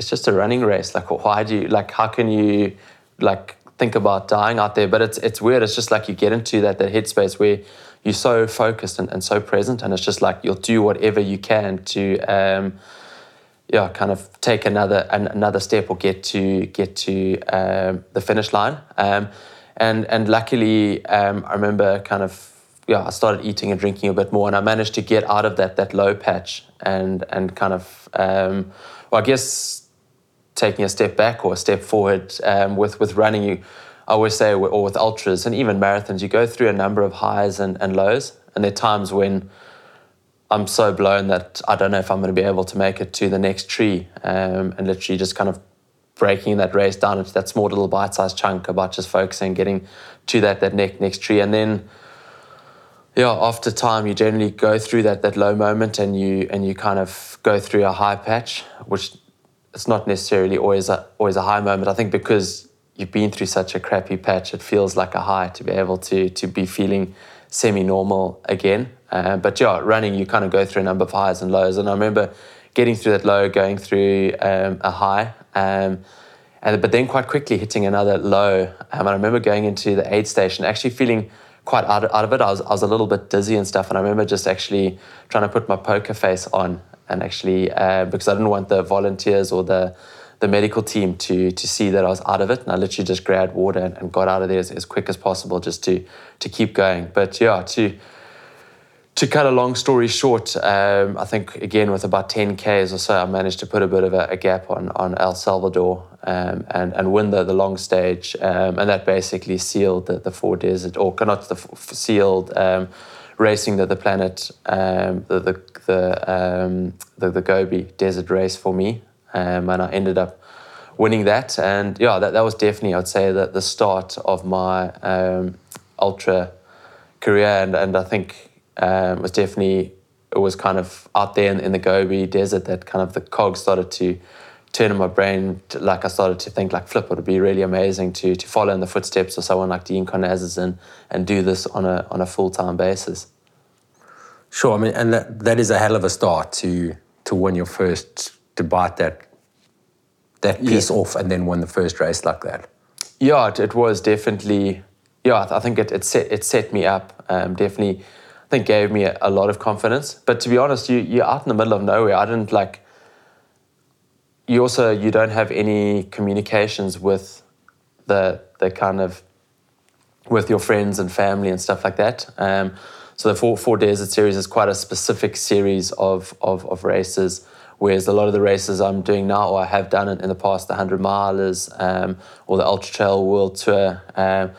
it's just a running race. Like, why do you like? How can you like think about dying out there? But it's it's weird. It's just like you get into that that headspace where you're so focused and, and so present, and it's just like you'll do whatever you can to. Um, yeah, kind of take another an, another step or get to get to um, the finish line. Um, and and luckily, um, I remember kind of yeah, I started eating and drinking a bit more, and I managed to get out of that that low patch and and kind of um, well, I guess taking a step back or a step forward um, with with running. You, I always say, or with ultras and even marathons, you go through a number of highs and, and lows, and there are times when I'm so blown that I don't know if I'm going to be able to make it to the next tree, um, and literally just kind of breaking that race down into that small little bite-sized chunk about just focusing, getting to that that next next tree, and then yeah, after time you generally go through that that low moment, and you and you kind of go through a high patch, which it's not necessarily always a always a high moment. I think because you've been through such a crappy patch, it feels like a high to be able to to be feeling semi-normal again. Uh, but yeah, running, you kind of go through a number of highs and lows. And I remember getting through that low, going through um, a high, um, and but then quite quickly hitting another low. Um, and I remember going into the aid station, actually feeling quite out of, out of it. I was, I was a little bit dizzy and stuff. And I remember just actually trying to put my poker face on and actually, uh, because I didn't want the volunteers or the the medical team to to see that I was out of it, and I literally just grabbed water and, and got out of there as, as, quick as possible, just to to keep going. But yeah, to to cut a long story short, um, I think again with about 10 Ks or so, I managed to put a bit of a, a gap on, on El Salvador um, and, and win the, the long stage. Um, and that basically sealed the, the four desert, or not the sealed um, racing the, the planet, um, the, the, the, um, the, the Gobi desert race for me. and I ended up winning that. And yeah, that, that was definitely, I'd say, that the start of my ultra career. And, and I think um, was definitely it was kind of out there in, in, the Gobi Desert that kind of the cogs started to turn in my brain. To, like I started to think like, flip, it would be really amazing to to follow in the footsteps of someone like Dean Karnazes and and do this on a on a full time basis. Sure, I mean, and that, that is a hell of a start to to win your first to bite that that piece yeah. off and then win the first race like that. Yeah, it, it was definitely. Yeah, I think it, it set it set me up. Um, definitely I think gave me a, a, lot of confidence. But to be honest, you you're out in the middle of nowhere. I didn't like. You also you don't have any communications with the the kind of with your friends and family and stuff like that. Um, so the four, four desert series is quite a specific series of, of, of races whereas a lot of the races I'm doing now or I have done in, in the past, the 100 milers um, or the Ultra Trail World Tour, um,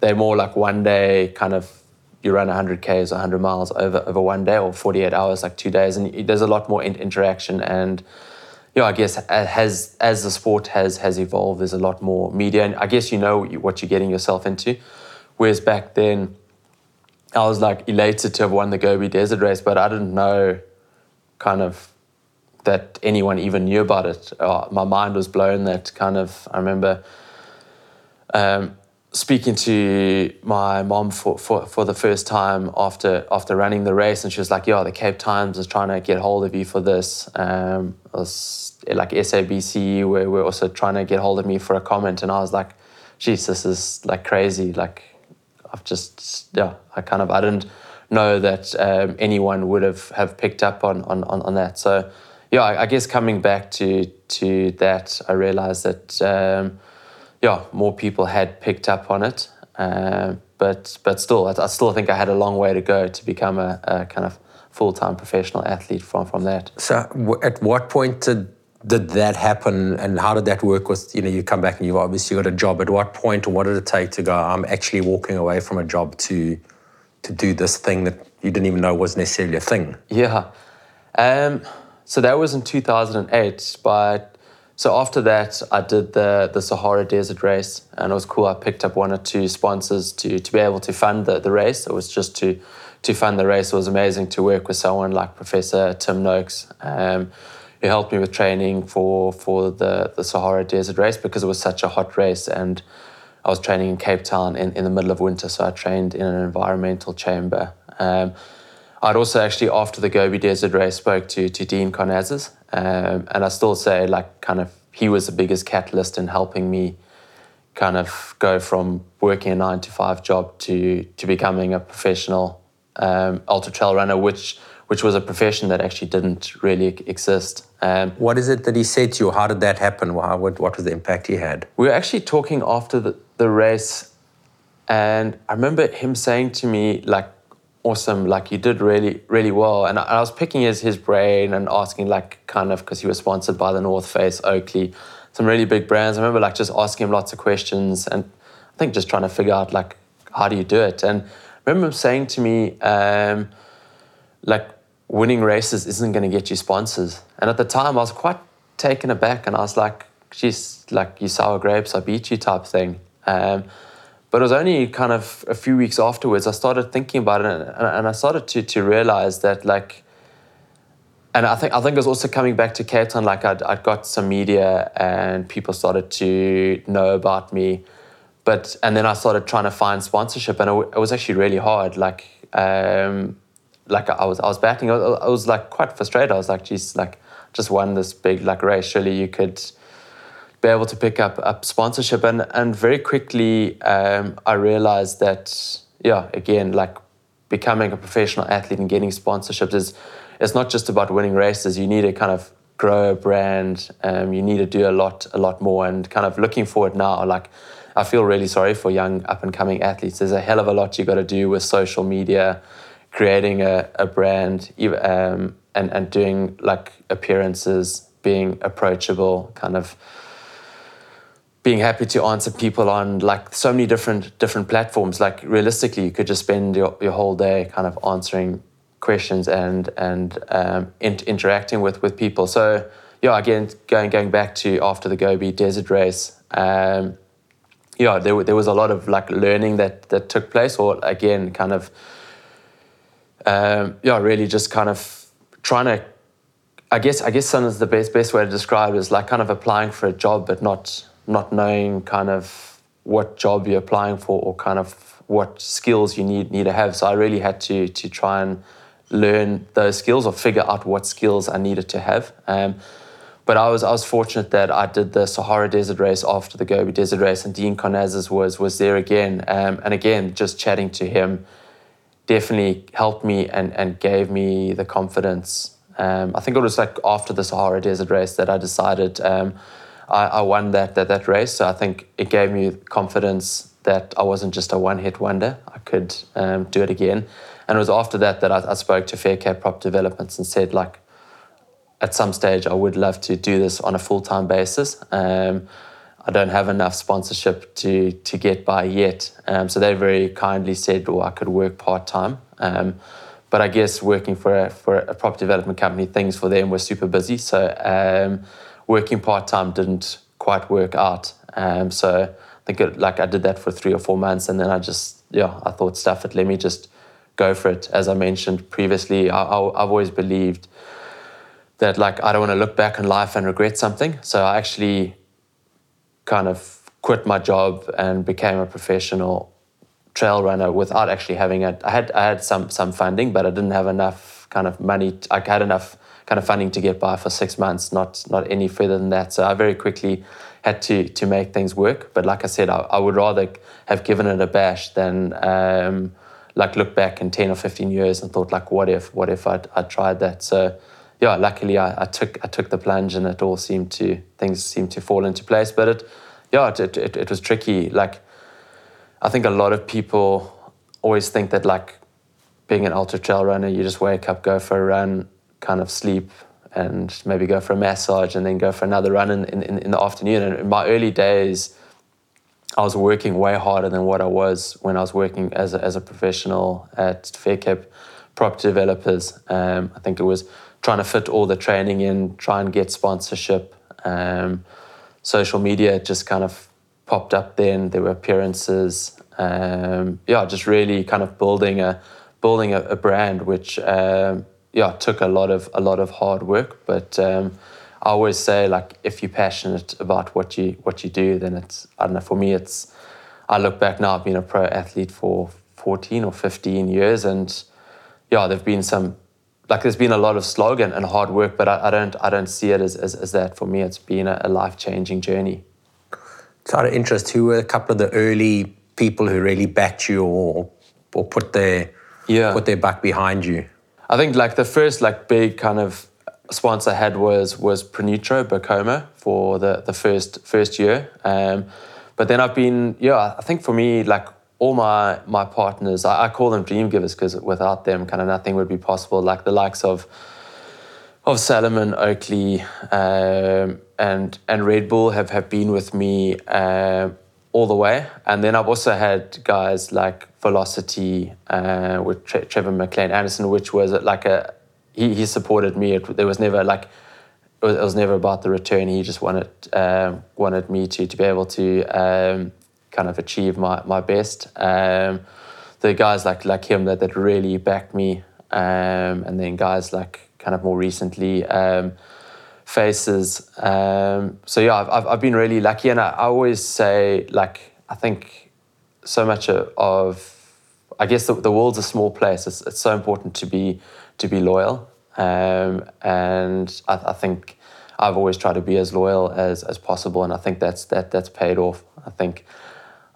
they're more like one day kind of you run 100 k's or 100 miles over, over one day or 48 hours like two days and there's a lot more in- interaction and yeah, I guess as as the sport has has evolved, there's a lot more media, and I guess you know what you're getting yourself into. Whereas back then, I was like elated to have won the Gobi Desert Race, but I didn't know kind of that anyone even knew about it. Uh, my mind was blown that kind of, I remember um, speaking to my mom for, for, for the first time after after running the race, and she was like, "Yeah, the Cape Times is trying to get hold of you for this." Um, was like SABC, where we're also trying to get hold of me for a comment, and I was like, "Jeez, this is like crazy." Like, I've just yeah, I kind of I didn't know that um, anyone would have have picked up on on on, on that. So yeah, I, I, guess coming back to to that, I realized that um, yeah, more people had picked up on it, uh, but but still, I, I, still think I had a long way to go to become a, a kind of full time professional athlete from from that. So, at what point did did that happen, and how did that work? With you know, you come back and you've obviously got a job. At what point, or what did it take to go? I'm actually walking away from a job to to do this thing that you didn't even know was necessarily a thing. Yeah. Um, so that was in 2008. But so after that, I did the the Sahara Desert Race, and it was cool. I picked up one or two sponsors to to be able to fund the, the race. It was just to to fund the race. It was amazing to work with someone like Professor Tim Noakes. Um, who helped me with training for for the, the Sahara Desert Race because it was such a hot race and I was training in Cape Town in, in the middle of winter, so I trained in an environmental chamber. Um, I'd also actually, after the Gobi Desert race, spoke to, to Dean Karnazes. Um, and I still say, like, kind of, he was the biggest catalyst in helping me kind of go from working a nine to five job to, to becoming a professional um, ultra trail runner, which, which was a profession that actually didn't really exist. Um, what is it that he said to you? How did that happen? How, what, what was the impact he had? We were actually talking after the, the race, and I remember him saying to me, like, awesome. Like you did really, really well. And I, I was picking his, his brain and asking like kind of, because he was sponsored by the North Face, Oakley, some really big brands. I remember like just asking him lots of questions and I think just trying to figure out like, how do you do it? And I remember him saying to me, um, like winning races isn't going to get you sponsors. And at the time I was quite taken aback and I was like, geez, like you sour grapes, I beat you type thing. Um, but it was only kind of a few weeks afterwards I started thinking about it, and, and I started to to realize that like. And I think I think it was also coming back to Cape Town. Like I'd, I'd got some media, and people started to know about me, but and then I started trying to find sponsorship, and it, it was actually really hard. Like um, like I was I was batting. I was, I was like quite frustrated. I was like, geez, like just won this big like race. Surely you could be able to pick up, up sponsorship. And, and very quickly, um, I realized that, yeah, again, like becoming a professional athlete and getting sponsorships is it's not just about winning races. You need to kind of grow a brand. Um, you need to do a lot, a lot more. And kind of looking forward now, like I feel really sorry for young up and coming athletes. There's a hell of a lot you got to do with social media, creating a, a brand, um, and and doing like appearances, being approachable, kind of being happy to answer people on like so many different different platforms. Like realistically, you could just spend your, your whole day kind of answering questions and and um, in, interacting with with people. So yeah, again, going going back to after the Gobi Desert Race, um, yeah, there there was a lot of like learning that that took place, or again, kind of um, yeah, really just kind of trying to. I guess I guess is the best best way to describe it is like kind of applying for a job, but not not knowing kind of what job you're applying for or kind of what skills you need need to have. So I really had to to try and learn those skills or figure out what skills I needed to have. Um, but I was I was fortunate that I did the Sahara Desert Race after the Gobi Desert Race, and Dean Karnazes was was there again. Um, and again, just chatting to him definitely helped me and and gave me the confidence. Um, I think it was like after the Sahara Desert Race that I decided. I, I won that, that that race. So I think it gave me confidence that I wasn't just a one-hit wonder. I could um, do it again. And it was after that that I, I spoke to Faircape Prop Developments and said, like, at some stage, I would love to do this on a full-time basis. Um, I don't have enough sponsorship to to get by yet. Um, so they very kindly said, well, I could work part-time. Um, but I guess working for a, for a property development company, things for them were super busy. So um, working part time didn't quite work out. Um, so I think it, like I did that for three or four months, and then I just yeah I thought stuff it. Let me just go for it. As I mentioned previously, I, I, I've always believed that like I don't want to look back in life and regret something. So I actually kind of quit my job and became a professional trail runner without actually having it. I had I had some some funding, but I didn't have enough kind of money. I had enough kind of funding to get by for six months, not not any further than that. So I very quickly had to to make things work. But like I said, I, I would rather have given it a bash than um, like look back in ten or fifteen years and thought like, what if what if I'd, I'd tried that? So yeah, luckily I, I took I took the plunge and it all seemed to things seemed to fall into place. But it yeah it, it, it was tricky like I think a lot of people always think that like being an ultra trail runner, you just wake up, go for a run, kind of sleep, and maybe go for a massage, and then go for another run in, in, in the afternoon. And in my early days, I was working way harder than what I was when I was working as a, as a professional at Faircape Property Developers. Um, I think it was trying to fit all the training in, try and get sponsorship. Um, social media just kind of popped up then. There were appearances. Um, yeah, just really kind of building a building a, a brand, which um, yeah took a lot of a lot of hard work. But um, I always say like if you're passionate about what you what you do, then it's I don't know. For me, it's I look back now. I've been a pro athlete for 14 or 15 years, and yeah, there've been some like there's been a lot of slog and, and hard work, but I, I, don't I don't see it as, as, as that. For me, it's been a, a life changing journey. So out of interest, who were a couple of the early people who really backed you or or put their yeah. put their back behind you? I think like the first like big kind of sponsor I had was was Pronutro Bokomo for the the first first year. Um, but then I've been yeah I think for me like all my my partners I, I call them dream givers because without them kind of nothing would be possible. Like the likes of of Salomon, Oakley, um, and and Red Bull have, have been with me uh, all the way. And then I've also had guys like Velocity uh, with Tre- Trevor McLean Anderson, which was like a he, he supported me. It, there was never like it was, it was never about the return. He just wanted um, wanted me to to be able to um, kind of achieve my my best. Um, the guys like like him that that really backed me, um, and then guys like kind of more recently um, faces. Um, so yeah, I've, I've been really lucky, and I, I, always say like I think so much of I guess the, the world's a small place. It's, it's so important to be to be loyal, um, and I, I, think I've always tried to be as loyal as, as possible, and I think that's that that's paid off. I think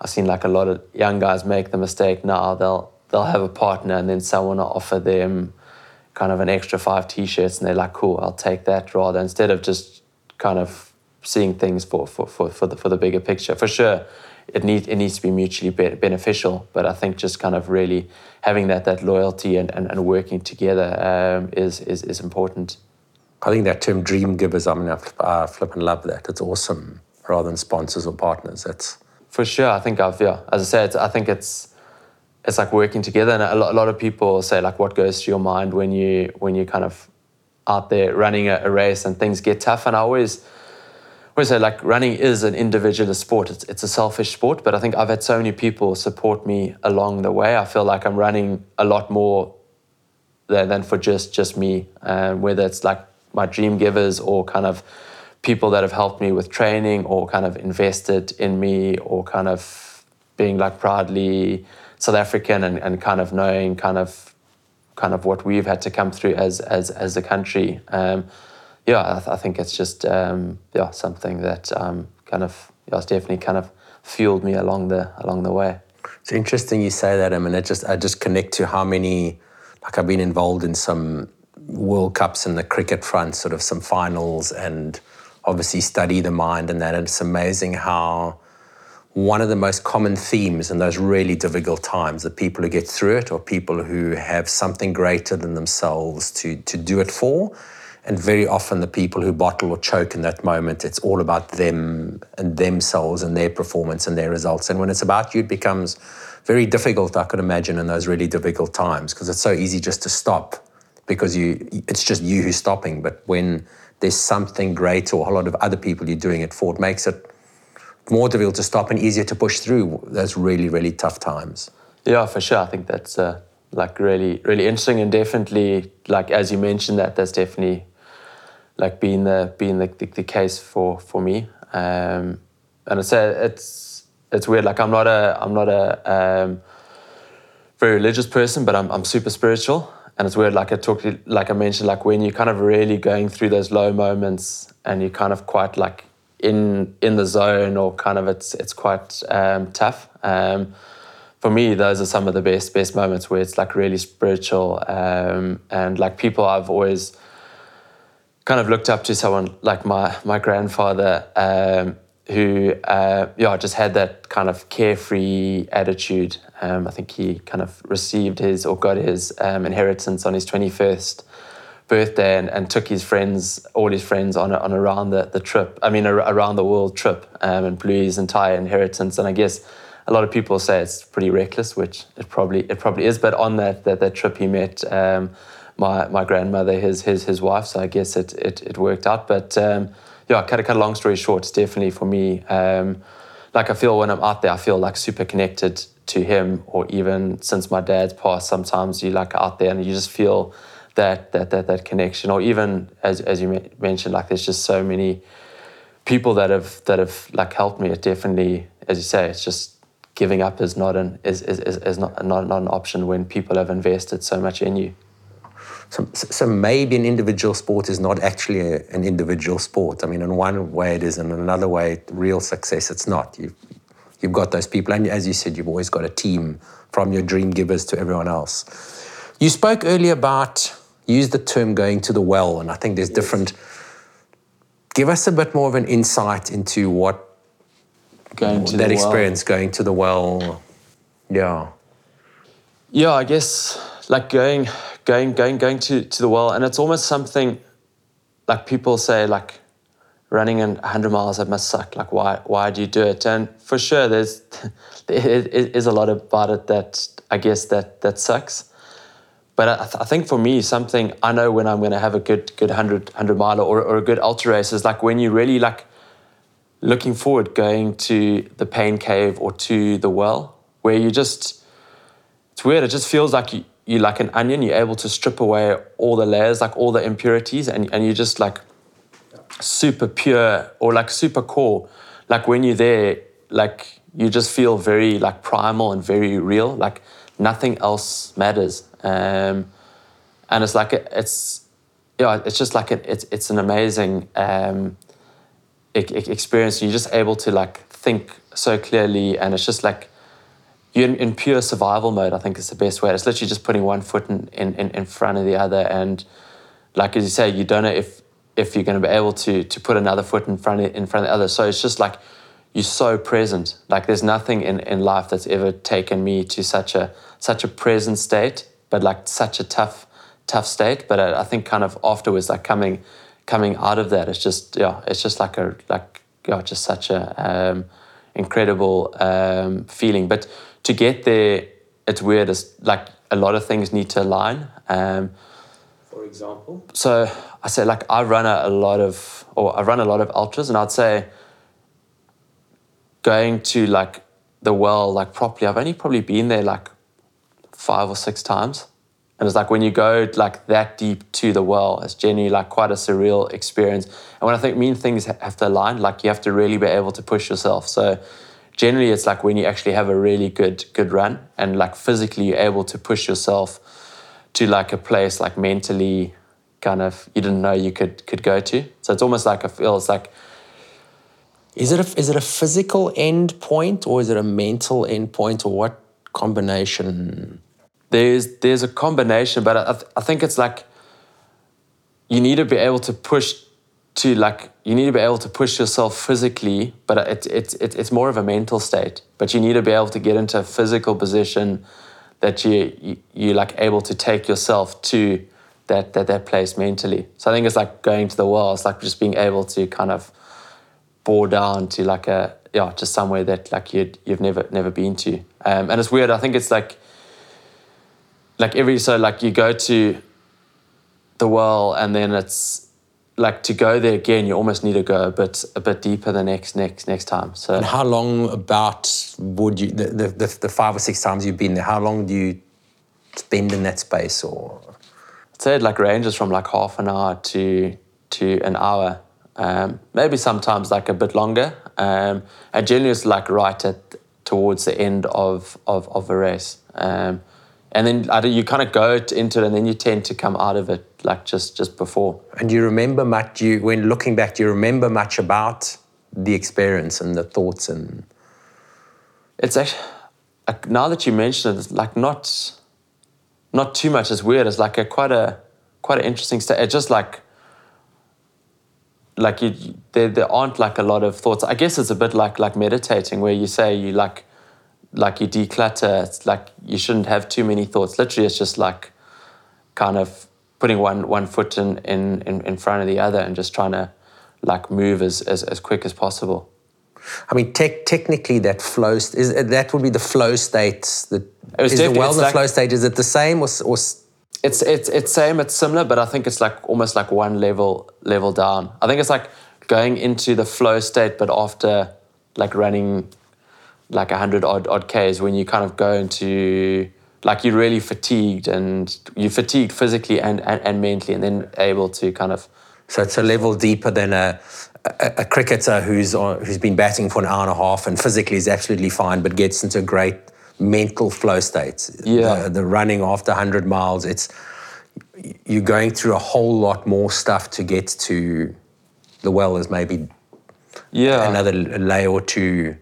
I've seen like a lot of young guys make the mistake now. They'll they'll have a partner, and then someone will offer them kind of an extra five t-shirts and they're like cool i'll take that rather instead of just kind of seeing things for for, for, for the for the bigger picture for sure it needs it needs to be mutually be beneficial but i think just kind of really having that that loyalty and, and, and working together um, is, is is important i think that term dream givers i mean i flip and love that it's awesome rather than sponsors or partners that's for sure i think i've yeah as i said i think it's it's like working together. And a lot, a lot of people say like, what goes through your mind when you when you kind of out there running a, a race and things get tough. And I always always say like running is an individualist sport. It's it's a selfish sport, but I think I've had so many people support me along the way. I feel like I'm running a lot more than, than for just just me. Whether it's like my dream givers or kind of people that have helped me with training or kind of invested in me or kind of being like proudly South African and, and kind of knowing kind of kind of what we've had to come through as as as a country. Um, yeah, I, th- I, think it's just um, yeah something that um, kind of yeah, it's definitely kind of fueled me along the along the way. It's interesting you say that. I mean, I just I just connect to how many like I've been involved in some World Cups in the cricket front, sort of some finals, and obviously study the mind and that. And it's amazing how one of the most common themes in those really difficult times the people who get through it or people who have something greater than themselves to, to do it for. And very often, the people who bottle or choke in that moment, it's all about them and themselves and their performance and their results. And when it's about you, it becomes very difficult, I could imagine, in those really difficult times because it's so easy just to stop because you it's just you who's stopping. But when there's something great or a lot of other people you're doing it for, it makes it more difficult to stop and easier to push through those really, really tough times. Yeah, for sure. I think that's uh, like really, really interesting and definitely like as you mentioned that that's definitely like being the being the, the, the case for for me. Um, and I say it's it's weird. Like I'm not a I'm not a um, very religious person, but I'm I'm super spiritual. And it's weird, like I talked, like I mentioned, like when you're kind of really going through those low moments, and you're kind of quite like in in the zone or kind of it's it's quite um, tough. Um, for me, those are some of the best best moments where it's like really spiritual um, and like people I've always kind of looked up to someone like my my grandfather um, who uh, yeah just had that kind of carefree attitude. Um, I think he kind of received his or got his um, inheritance on his twenty first birthday and, and took his friends, all his friends, on, a, on around the, the trip. I mean, around the world trip, um, and blew his entire inheritance. And I guess a lot of people say it's pretty reckless, which it probably it probably is. But on that that, that trip, he met um, my my grandmother, his his his wife. So I guess it it, it worked out. But um, yeah, cut a cut a long story short, it's definitely for me. Um, like I feel when I'm out there, I feel like super connected to him. Or even since my dad's passed, sometimes you like out there and you just feel that that that that connection or even as as you mentioned like there's just so many people that have that have like helped me it definitely as you say it's just giving up is not an is is, is not, not not an option when people have invested so much in you so, so maybe an individual sport is not actually a, an individual sport. I mean, in one way it is, and in another way, real success it's not. You've, you've got those people, and as you said, you've always got a team from your dream givers to everyone else. You spoke earlier about use the term going to the well, and I think there's yes. different. Give us a bit more of an insight into what going to that experience well. going to the well. Yeah. Yeah, I guess like going, going, going, going to, to the well, and it's almost something like people say like running in 100 miles that must suck. Like why why do you do it? And for sure there's [LAUGHS] there is a lot about it that i guess that that sucks. But I, th- I, think for me, something I know when I'm going to have a good, good 100, 100 mile or, or a good ultra race is like when you really like looking forward going to the pain cave or to the well, where you just, it's weird. It just feels like you, you like an onion. You're able to strip away all the layers, like all the impurities, and, and you're just like super pure or like super core. Like when you're there, like you just feel very like primal and very real. Like nothing else matters. Um, and it's like it's yeah, it's just like it's it's an amazing um, experience. You're just able to like think so clearly, and it's just like you're in, pure survival mode. I think is the best way. It's literally just putting one foot in, in, in front of the other, and like as you say, you don't know if if you're going to be able to to put another foot in front of, in front of the other. So it's just like you're so present. Like there's nothing in, in life that's ever taken me to such a such a present state but like such a tough, tough state. But I, I think kind of afterwards, like coming, coming out of that, it's just yeah, it's just like a like yeah, just such a um, incredible um, feeling. But to get there, it's weird. It's like a lot of things need to align. Um, For example, so I say like I run a, a lot of, or I run a lot of ultras, and I'd say going to like the well like properly. I've only probably been there like five or six times. And it's like when you go like that deep to the well, it's genuinely like quite a surreal experience. And when I think mean things have to align, like you have to really be able to push yourself. So generally it's like when you actually have a really good good run and like physically you're able to push yourself to like a place like mentally kind of you didn't know you could could go to. So it's almost like I feel it's like is it a, is it a physical end point or is it a mental end point or what combination there's there's a combination, but I, I think it's like you need to be able to push to like you need to be able to push yourself physically, but it, it, it, it's more of a mental state. But you need to be able to get into a physical position that you, you you're like able to take yourself to that, that that place mentally. So I think it's like going to the well. It's like just being able to kind of bore down to like a yeah, just somewhere that like you you've never never been to. Um, and it's weird. I think it's like like every so like you go to the well and then it's like to go there again you almost need to go a bit a bit deeper the next next next time. So and how long about would you the, the, the, five or six times you've been there how long do you spend in that space or? I'd say it like ranges from like half an hour to to an hour. Um, maybe sometimes like a bit longer. Um, and generally it's like right at towards the end of of, of a race. Um, and then you kind of go into it and then you tend to come out of it like just just before. And you remember much you when looking back do you remember much about the experience and the thoughts and it's actually like, now that you mention it it's like not not too much it's weird it's like a quite a quite an interesting state it's just like like you there, there aren't like a lot of thoughts. I guess it's a bit like like meditating where you say you like like you declutter. It's like you shouldn't have too many thoughts. Literally, it's just like kind of putting one one foot in in, in, front of the other and just trying to like move as, as, as quick as possible. I mean, te- technically, that flow st- is that would be the flow state. That is the well the like, flow state. Is it the same or, or it's it's it's same. It's similar, but I think it's like almost like one level level down. I think it's like going into the flow state, but after like running like 100 odd, odd Ks when you kind of go into like you're really fatigued and you're fatigued physically and, and, and mentally and then able to kind of so it's a level deeper than a, a, a cricketer who's on, who's been batting for an hour and a half and physically is absolutely fine but gets into a great mental flow state yeah. the, the running after 100 miles it's you're going through a whole lot more stuff to get to the well as maybe yeah. another layer or two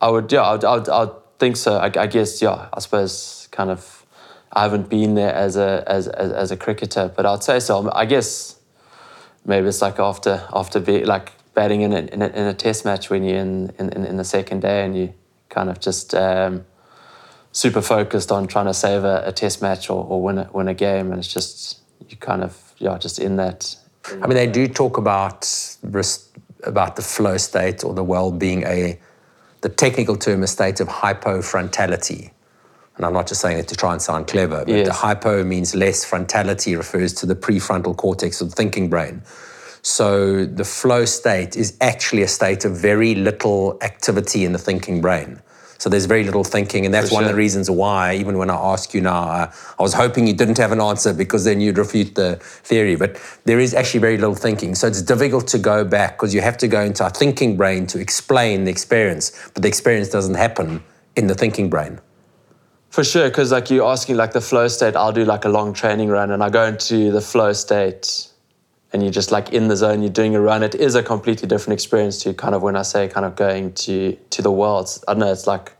I would, yeah, I would, I would, I would think so. I, I, guess, yeah, I suppose kind of, I haven't been there as a as, as, as a cricketer, but I'd say so. I guess maybe it's like after after be, like batting in a, in a, in a test match when you're in, in, in the second day and you kind of just um, super focused on trying to save a, a test match or, or win a, win a game, and it's just you kind of yeah just in that. I mean, they do talk about about the flow state or the well being a the technical term is state of hypofrontality. And I'm not just saying it to try and sound clever, but yes. the hypo means less, frontality refers to the prefrontal cortex of the thinking brain. So the flow state is actually a state of very little activity in the thinking brain. So there's very little thinking, and that's For one of the reasons why, even when I ask you now, uh, I was hoping you didn't have an answer because then you'd refute the theory. But there is actually very little thinking. So it's difficult to go back because you have to go into our thinking brain to explain the experience, but the experience doesn't happen in the thinking brain. For sure, because like you're asking like the flow state, I'll do like a long training run and I go into the flow state and you're just like in the zone, you're doing a run. It is a completely different experience to kind of when I say kind of going to to the worlds. I don't know, it's like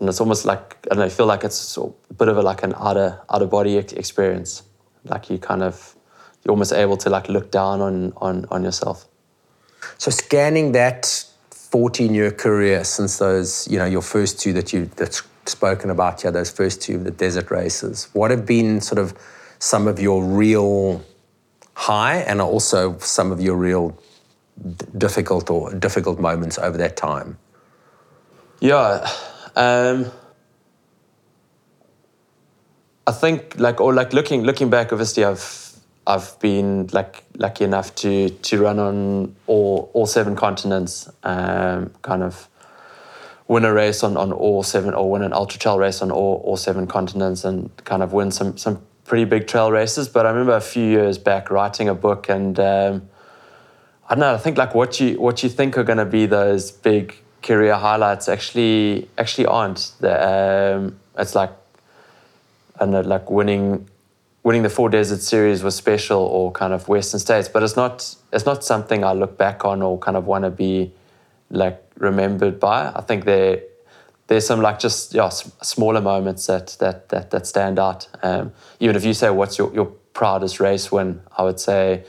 and it's almost like I don't know, I feel like it's a bit of a like an outer outer body experience. Like you kind of you're almost able to like look down on on on yourself. So scanning that 14 year career since those, you know, your first two that you that's spoken about, yeah, those first two of the desert races. What have been sort of some of your real high and also some of your real difficult or difficult moments over that time? Yeah, um, I think like or like looking looking back, obviously I've I've been like lucky enough to to run on all all seven continents, um, kind of win a race on, on all seven or win an ultra trail race on all, all seven continents and kind of win some some pretty big trail races. But I remember a few years back writing a book, and um, I don't know. I think like what you what you think are going to be those big career highlights actually actually aren't. The, um, it's like I don't know, like winning winning the Four Desert Series was special, or kind of Western States. But it's not it's not something I look back on or kind of want to be like remembered by. I think there there's some like just yeah smaller moments that that that, that stand out. Um, even if you say what's your, your proudest race win, I would say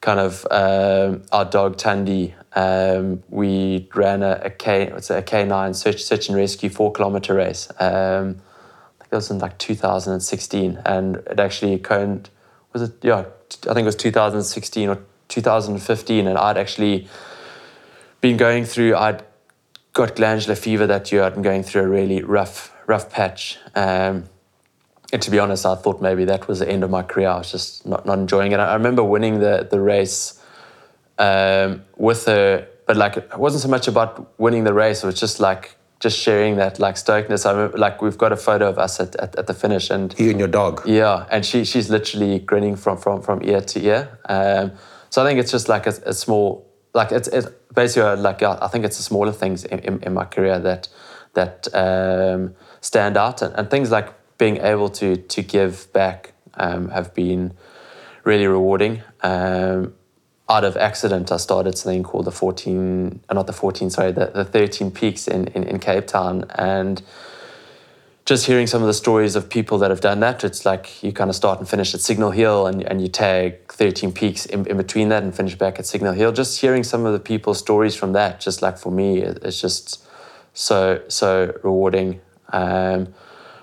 kind of um, our dog Tandy. Um, we ran a, a K, what's a K9 search, search and rescue four kilometer race. Um, I think it was in like 2016, and it actually coned, was it? Yeah, I think it was 2016 or 2015, and I'd actually been going through. I'd got glandular fever that year. I'd been going through a really rough, rough patch. Um, and to be honest, I thought maybe that was the end of my career. I was just not, not enjoying it. I remember winning the the race um, with her, but like it wasn't so much about winning the race. It was just like just sharing that like stoicness. I remember, like we've got a photo of us at, at, at, the finish, and you and your dog. Yeah, and she she's literally grinning from from from ear to ear. Um, so I think it's just like a, a small like it's, it's basically like I think it's the smaller things in, in, in my career that that um, stand out, and, and things like being able to to give back um, have been really rewarding. Um, out of accident, I started something called the 14, uh, not the 14, sorry, the, the 13 Peaks in, in, in Cape Town. And just hearing some of the stories of people that have done that, it's like you kind of start and finish at Signal Hill and, and you tag 13 peaks in, in between that and finish back at Signal Hill. Just hearing some of the people's stories from that, just like for me, it's just so, so rewarding. Um,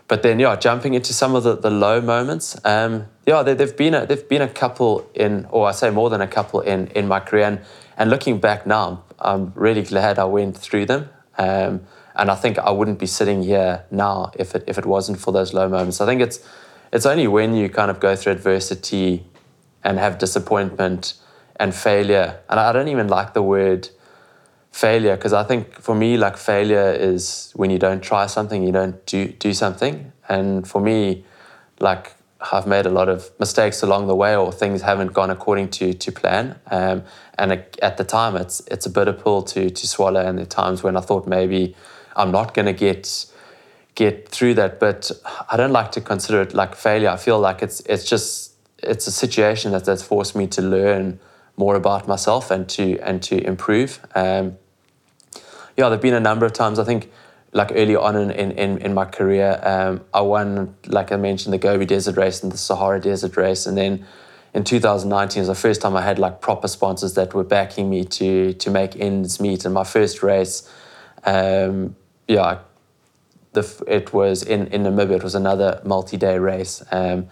but then yeah, jumping into some of the, the low moments. Um, yeah, there, have been a there've been a couple in, or I say more than a couple in in my career, and, and looking back now, I'm really glad I went through them. Um, and I think I wouldn't be sitting here now if it if it wasn't for those low moments. I think it's it's only when you kind of go through adversity and have disappointment and failure, and I don't even like the word failure because I think for me like failure is when you don't try something, you don't do do something. And for me, like I've made a lot of mistakes along the way, or things haven't gone according to to plan. Um, and at the time, it's it's a bitter pill to to swallow. And there are times when I thought maybe I'm not going to get get through that, but I don't like to consider it like failure. I feel like it's it's just it's a situation that that's forced me to learn more about myself and to and to improve. Um, yeah, there've been a number of times. I think like early on in, in, in my career, um, I won, like I mentioned, the Gobi Desert Race and the Sahara Desert Race. And then in 2019 was the first time I had like proper sponsors that were backing me to to make ends meet. And my first race, um, yeah, the, it was in, in Namibia. It was another multi-day race. Um,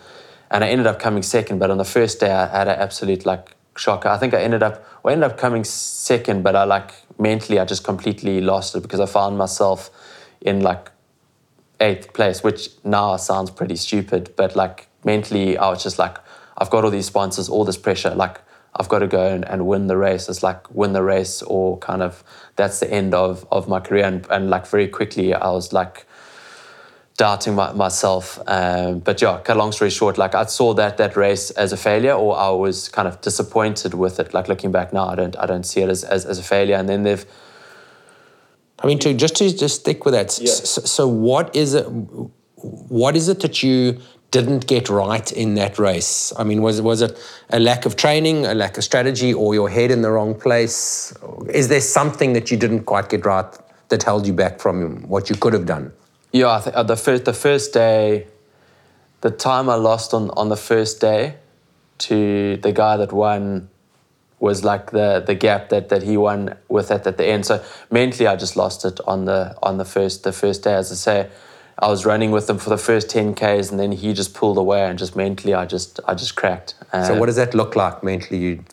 and I ended up coming second. But on the first day, I had an absolute like shocker. I think I ended up, well, I ended up coming second, but I like mentally, I just completely lost it because I found myself in like eighth place, which now sounds pretty stupid, but like mentally, I was just like, I've got all these sponsors, all this pressure, like I've got to go and, and win the race. It's like win the race or kind of that's the end of, of my career. And, and like very quickly, I was like, doubting my, myself. Um, but yeah, cut a long story short, like I saw that that race as a failure, or I was kind of disappointed with it. Like looking back now, I don't I don't see it as as, as a failure. And then they've. I mean, to just to just stick with that. Yeah. So, so what is it? What is it that you didn't get right in that race? I mean, was was it a lack of training, a lack of strategy, or your head in the wrong place? Is there something that you didn't quite get right that held you back from what you could have done? Yeah, I uh, the first the first day, the time I lost on on the first day, to the guy that won, was like the the gap that that he won with it at the end. So mentally, I just lost it on the on the first the first day. As I say, I was running with him for the first ten k's, and then he just pulled away, and just mentally, I just I just cracked. Uh, so what does that look like mentally? You,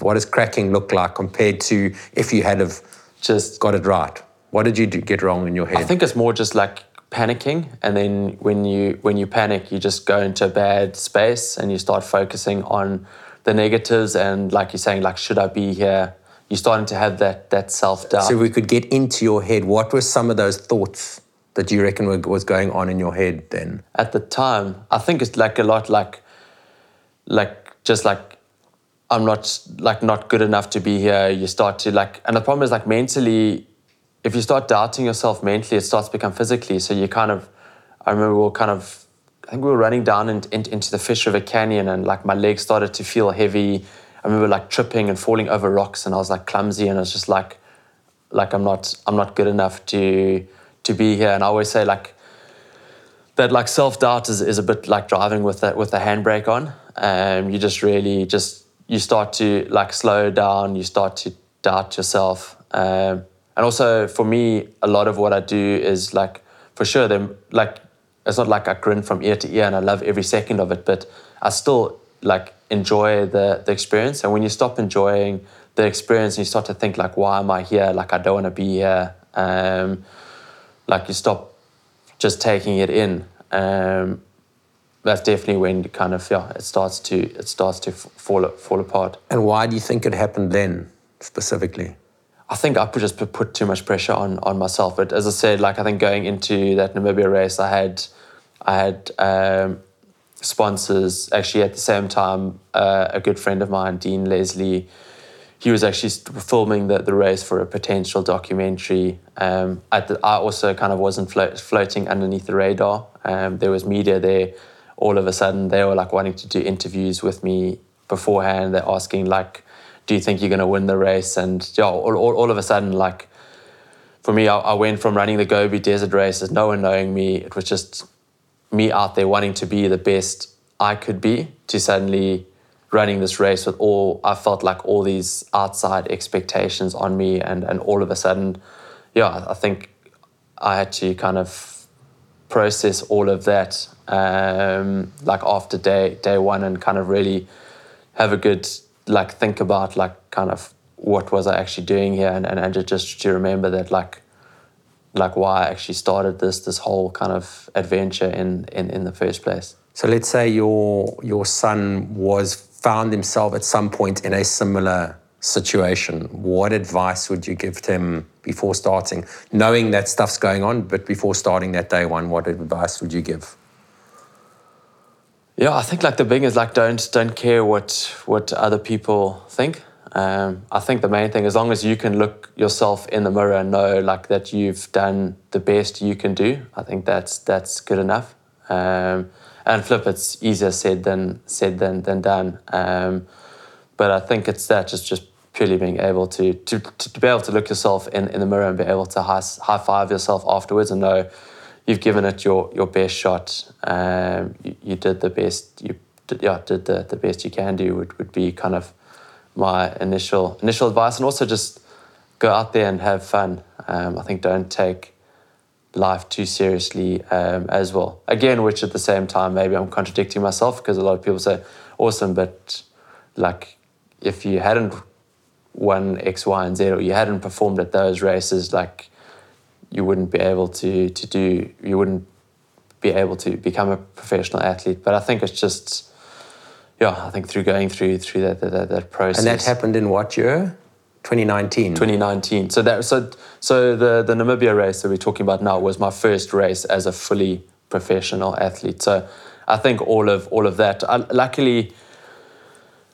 what does cracking look like compared to if you had have just got it right? What did you do, get wrong in your head? I think it's more just like panicking and then when you when you panic you just go into a bad space and you start focusing on the negatives and like you're saying like should i be here you're starting to have that that self-doubt so we could get into your head what were some of those thoughts that you reckon was going on in your head then at the time i think it's like a lot like like just like i'm not like not good enough to be here you start to like and the problem is like mentally if you start doubting yourself mentally, it starts to become physically. So you kind of, I remember we were kind of, I think we were running down in, in, into the Fish River Canyon and like my legs started to feel heavy. I remember like tripping and falling over rocks and I was like clumsy and I was just like, like I'm not, I'm not good enough to, to be here. And I always say like, that like self doubt is, is a bit like driving with that with the handbrake on. Um, you just really just you start to like slow down, you start to doubt yourself. Um, and also for me, a lot of what I do is like, for sure, them like, it's not like I grin from ear to ear and I love every second of it, but I still like enjoy the, the experience. And when you stop enjoying the experience and you start to think like, why am I here? Like, I don't want to be here. Um, like you stop just taking it in. Um, that's definitely when you kind of yeah, it starts to it starts to fall fall apart. And why do you think it happened then specifically? I think I just put too much pressure on on myself. But as I said, like I think going into that Namibia race, I had I had um, sponsors. Actually, at the same time, uh, a good friend of mine, Dean Leslie, he was actually filming the, the race for a potential documentary. Um, the, I also kind of wasn't float, floating underneath the radar. Um, there was media there all of a sudden they were like wanting to do interviews with me beforehand. They're asking like, "Do you think you're going to win the race?" And yeah, all, all, all of a sudden, like for me, I, I, went from running the Gobi Desert races, no one knowing me. It was just me out there wanting to be the best I could be, to suddenly running this race with all I felt like all these outside expectations on me, and and all of a sudden, yeah, I think I had to kind of process all of that um, like after day day one and kind of really have a good like think about like kind of what was I actually doing here and, and, and just to remember that like like why I actually started this this whole kind of adventure in in, in the first place. So let's say your your son was found himself at some point in a similar situation, what advice would you give him before starting, knowing that stuff's going on, but before starting that day one, what advice would you give? Yeah, I think like the big is like don't don't care what what other people think. Um, I think the main thing, as long as you can look yourself in the mirror and know like that you've done the best you can do, I think that's that's good enough. Um, and flip, it's easier said than said than than done. Um, but I think it's that just just purely being able to to, to be able to look yourself in, in the mirror and be able to high, high five yourself afterwards and know you've given it your your best shot. Um, you, you did the best you did, yeah did the, the best you can do would, would be kind of my initial initial advice and also just go out there and have fun. Um, I think don't take life too seriously um, as well. Again, which at the same time maybe I'm contradicting myself because a lot of people say awesome, but like if you hadn't won X, Y, and Z, or you hadn't performed at those races, like you wouldn't be able to to do, you wouldn't be able to become a professional athlete. But I think it's just, yeah, I think through going through through that that, that process. And that happened in what year? 2019. 2019. So that so so the the Namibia race that we're talking about now was my first race as a fully professional athlete. So I think all of all of that. I, luckily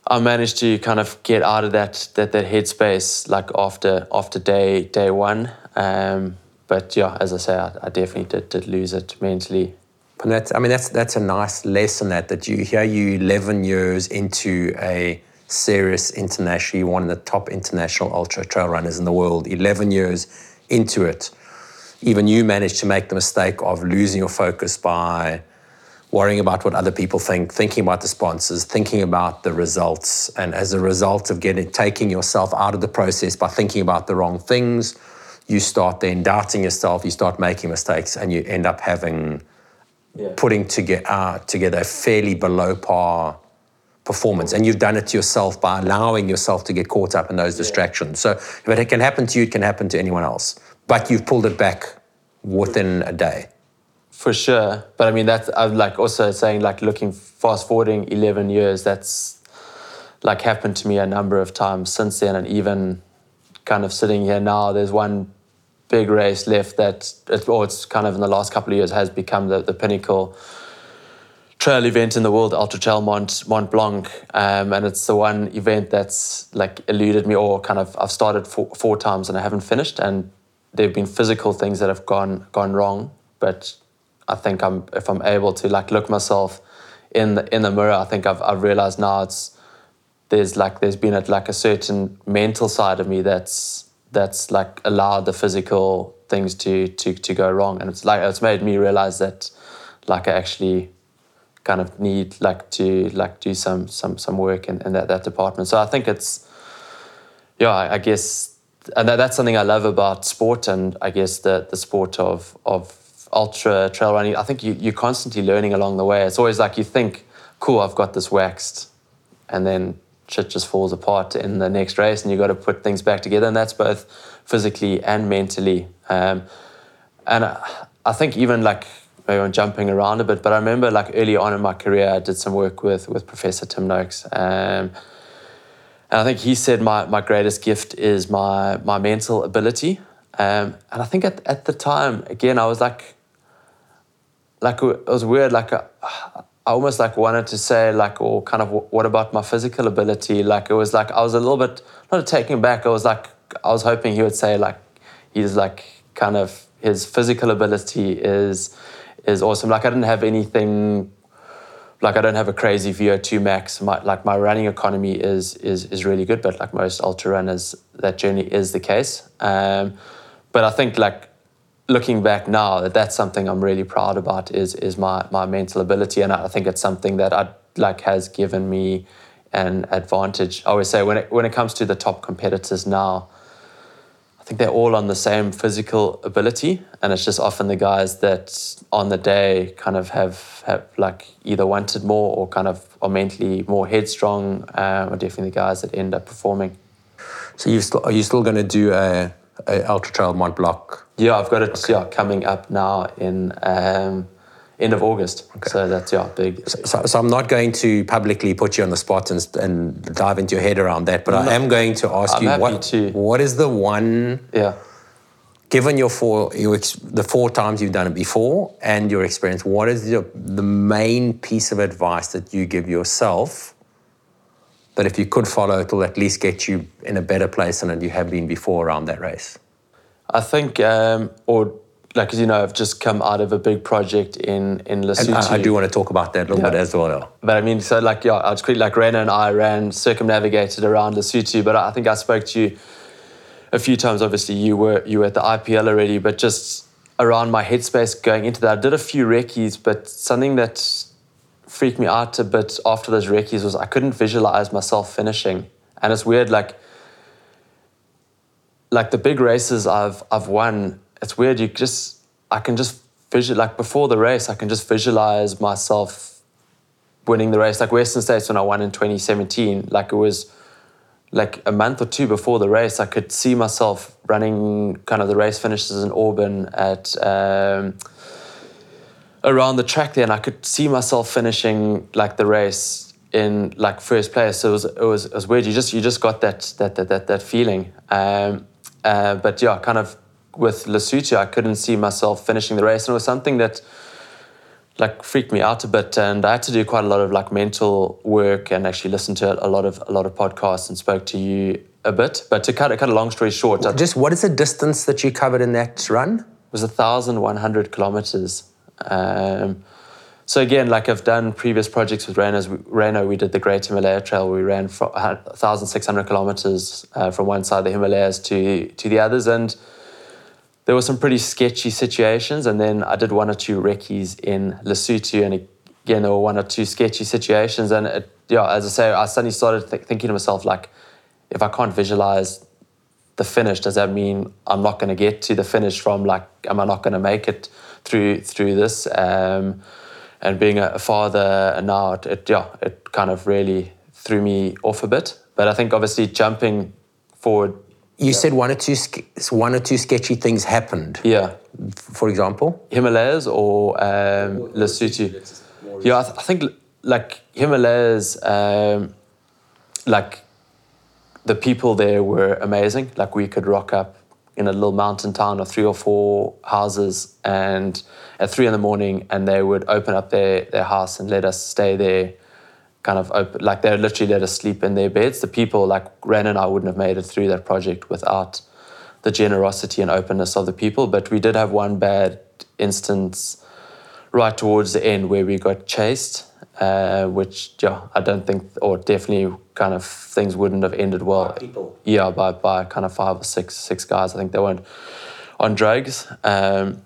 I managed to kind of get out of that that that headspace like after after day day one. Um, but yeah, as I say, I, I, definitely did, did lose it mentally. And that's I mean that's that's a nice lesson that that you hear you 11 years into a serious international, you're one of the top international ultra trail runners in the world. 11 years into it, even you managed to make the mistake of losing your focus by worrying about what other people think, thinking about the sponsors, thinking about the results. And as a result of getting taking yourself out of the process by thinking about the wrong things, you start then doubting yourself, you start making mistakes, and you end up having yeah. putting together, uh, together a fairly below par performance. And you've done it to yourself by allowing yourself to get caught up in those distractions. So if it can happen to you, it can happen to anyone else. But you've pulled it back within a day. For sure, but I mean that's I'm like also saying like looking fast forwarding eleven years. That's like happened to me a number of times since then, and even kind of sitting here now. There's one big race left that it's, or it's kind of in the last couple of years has become the, the pinnacle trail event in the world, Ultra Trail Mont, Mont Blanc. Um, and it's the one event that's like eluded me or kind of I've started four, four times and I haven't finished. And there have been physical things that have gone gone wrong. But I think I'm if I'm able to like look myself in the in the mirror, I think I've I've realized now it's there's like there's been a, like a certain mental side of me that's that's like allowed the physical things to to to go wrong, and it's like it's made me realize that like I actually kind of need like to like do some some some work in, in that, that department. So I think it's yeah, I, I guess and that, that's something I love about sport and I guess the the sport of of ultra trail running. I think you you're constantly learning along the way. It's always like you think, cool, I've got this waxed, and then shit just falls apart in the next race, and you've got to put things back together, and that's both physically and mentally. Um, and I, I think even like maybe I'm jumping around a bit, but I remember like early on in my career, I did some work with with Professor Tim Noakes. Um, and I think he said my, my greatest gift is my my mental ability. Um, and I think at, at the time, again, I was like, like it was weird. Like uh, I almost like wanted to say like, or kind of what about my physical ability? Like it was like I was a little bit not taken back. I was like I was hoping he would say like he's like kind of his physical ability is is awesome. Like I didn't have anything like I don't have a crazy VO2 max. My, like my running economy is is is really good, but like most ultra runners, that generally is the case. Um, but I think like looking back now, that that's something I'm really proud about is is my my mental ability, and I think it's something that I like has given me an advantage. I always say when it when it comes to the top competitors now, I think they're all on the same physical ability, and it's just often the guys that on the day kind of have have like either wanted more or kind of are mentally more headstrong, um, are definitely the guys that end up performing. So you still are you still going to do a, a ultra trail Mont Blanc? Yeah, I've got it. Okay. Yeah, coming up now in um, end of August. Okay. So that's yeah, big. So, so, I'm not going to publicly put you on the spot and, and dive into your head around that, but no, I am going to ask I'm you what to. what is the one yeah. Given your four, your, the four times you've done it before and your experience, what is your, the main piece of advice that you give yourself that if you could follow, it will at least get you in a better place than you have been before around that race? I think, um, or like as you know, I've just come out of a big project in in Lesotho. I, I, do want to talk about that a little yeah. bit as well. But I mean, so like yeah, I was quickly like Ryno and I ran circumnavigated around Lesotho, but I think I spoke to you a few times. Obviously, you were you were at the IPL already, but just around my headspace going into that, I did a few recce's, but something that freaked me out a bit after those recce's was I couldn't visualize myself finishing, and it's weird like like the big races I've I've won it's weird. You just I can just visual like before the race, I can just visualize myself winning the race. Like Western States when I won in 2017, like it was like a month or two before the race, I could see myself running kind of the race finishes in Auburn at um, around the track there, and I could see myself finishing like the race in like first place. So it was it was, it was weird. You just you just got that that that that, that feeling. Um, uh, but yeah, kind of with Lesotho, I couldn't see myself finishing the race, and it was something that like freaked me out a bit. And I had to do quite a lot of like mental work and actually listen to a lot of a lot of podcasts and spoke to you a bit. But to cut cut a long story short, just what is the distance that you covered in that run? It was a thousand one hundred kilometers. Um, so again, like I've done previous projects with Ryno, Ryno we did the Great Himalaya Trail. We ran 1,600 kilometers uh, from one side of the Himalayas to to the others, and there were some pretty sketchy situations. And then I did one or two recce's in Lesotho. And again, there were one or two sketchy situations. And it, yeah, as I say, I suddenly started th- thinking to myself, like, if I can't visualize the finish, does that mean I'm not going to get to the finish from like, am I not going to make it through through this? Um, and being a, father now, it, it, yeah, it kind of really threw me off a bit. But I think obviously jumping forward you yeah. said one or two one or two sketchy things happened. Yeah. For example, Himalayas or um, Lesotho. Yeah, I, th- I, think like Himalayas, um, like the people there were amazing. Like we could rock up in a little mountain town of three or four houses, and at three in the morning, and they would open up their their house and let us stay there kind of open, like they literally let us sleep in their beds. The people like Ryno and I wouldn't have made it through that project without the generosity and openness of the people. But we did have one bad instance right towards the end where we got chased, uh, which yeah, I don't think, or definitely kind of things wouldn't have ended well. By people. Yeah, by by kind of five or six six guys. I think they weren't on drugs. Um,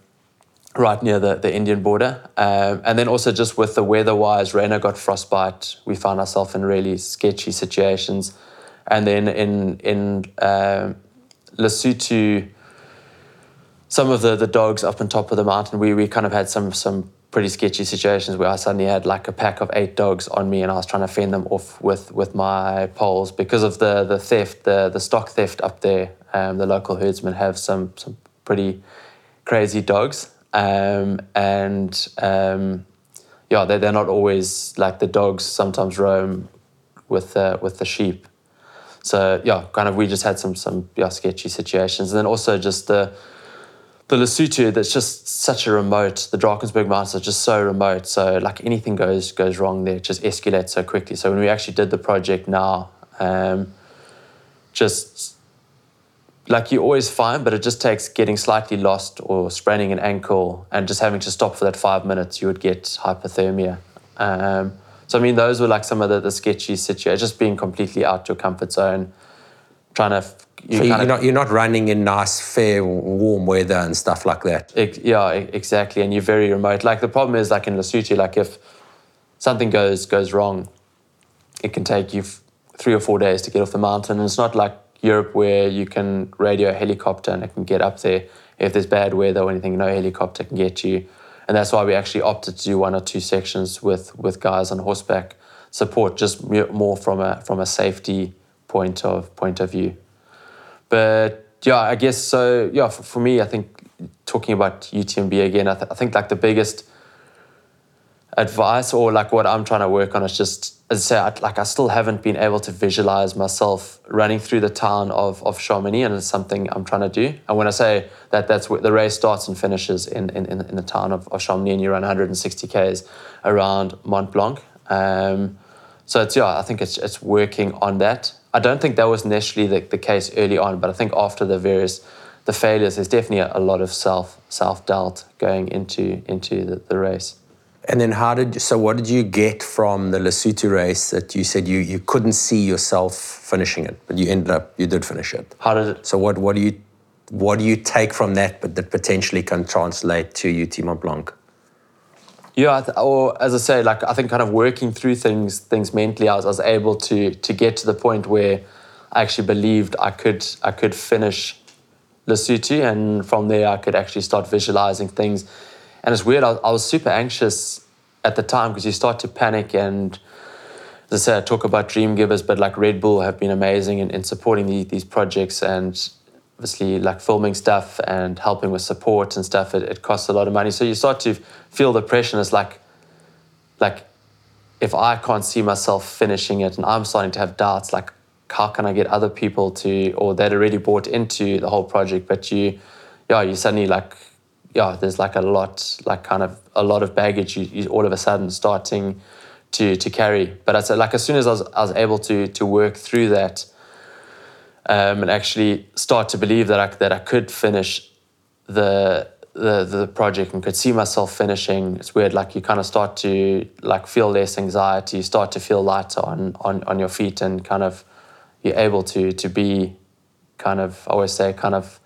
right near the, the Indian border. Um, and then also just with the weather-wise, Ryno got frostbite. We found ourselves in really sketchy situations. And then in in um, Lesotho, some of the, the dogs up on top of the mountain, we, we kind of had some some pretty sketchy situations where I suddenly had like a pack of eight dogs on me and I was trying to fend them off with with my poles because of the the theft, the the stock theft up there. Um, the local herdsmen have some some pretty crazy dogs um, and um, yeah, they're, they're not always like the dogs sometimes roam with uh, with the sheep. So yeah, kind of we just had some some yeah, sketchy situations, and then also just the the Lesotho that's just such a remote. The Drakensberg Mountains are just so remote. So like anything goes goes wrong there, just escalates so quickly. So when we actually did the project now, um, just like you're always fine, but it just takes getting slightly lost or spraining an ankle and just having to stop for that five minutes, you would get hypothermia. Um, so I mean, those were like some of the, the sketchy situations, just being completely out your comfort zone, trying to. You so you're not you're not running in nice, fair, warm weather and stuff like that. It, yeah, exactly, and you're very remote. Like the problem is, like in Lesotho, like if something goes goes wrong, it can take you three or four days to get off the mountain, and it's not like Europe where you can radio a helicopter and it can get up there. If there's bad weather or anything, no helicopter can get you. And that's why we actually opted to do one or two sections with, with guys on horseback support, just more from a from a safety point of point of view. But yeah, I guess so. Yeah, for, for me, I think talking about UTMB again, I, th- I think like the biggest advice or like what I'm trying to work on is just as I say, like I still haven't been able to visualize myself running through the town of, of Chamonix, and it's something I'm trying to do. And when I say that, that's where the race starts and finishes in, in, in the town of, of Chamonix, and you run 160 k's around Mont Blanc. Um, so it's yeah, I think it's it's working on that. I don't think that was necessarily the, the case early on, but I think after the various the failures, there's definitely a, a lot of self self doubt going into into the, the race. And then how did so what did you get from the Lesotho race that you said you, you couldn't see yourself finishing it, but you ended up you did finish it. How did it So what what do you what do you take from that but that potentially can translate to UT Mont Blanc? Yeah, or as I say, like I think kind of working through things things mentally, I was, I was able to to get to the point where I actually believed I could I could finish Lesotho, and from there I could actually start visualizing things and it's weird, I, I was super anxious at the time because you start to panic and as I say, I talk about dream givers, but like Red Bull have been amazing in, in supporting the, these projects and obviously like filming stuff and helping with support and stuff. It, it costs a lot of money. So you start to feel the pressure and it's like, like if I can't see myself finishing it and I'm starting to have doubts, like how can I get other people to, or that already bought into the whole project, but you, yeah, you suddenly like yeah, there's like a lot, like kind of a lot of baggage you, you all of a sudden starting to to carry. But I said, like as soon as I was, I was able to to work through that um, and actually start to believe that I that I could finish the the the project and could see myself finishing. It's weird, like you kind of start to like feel less anxiety, you start to feel lighter on on on your feet, and kind of you're able to to be kind of I always say kind of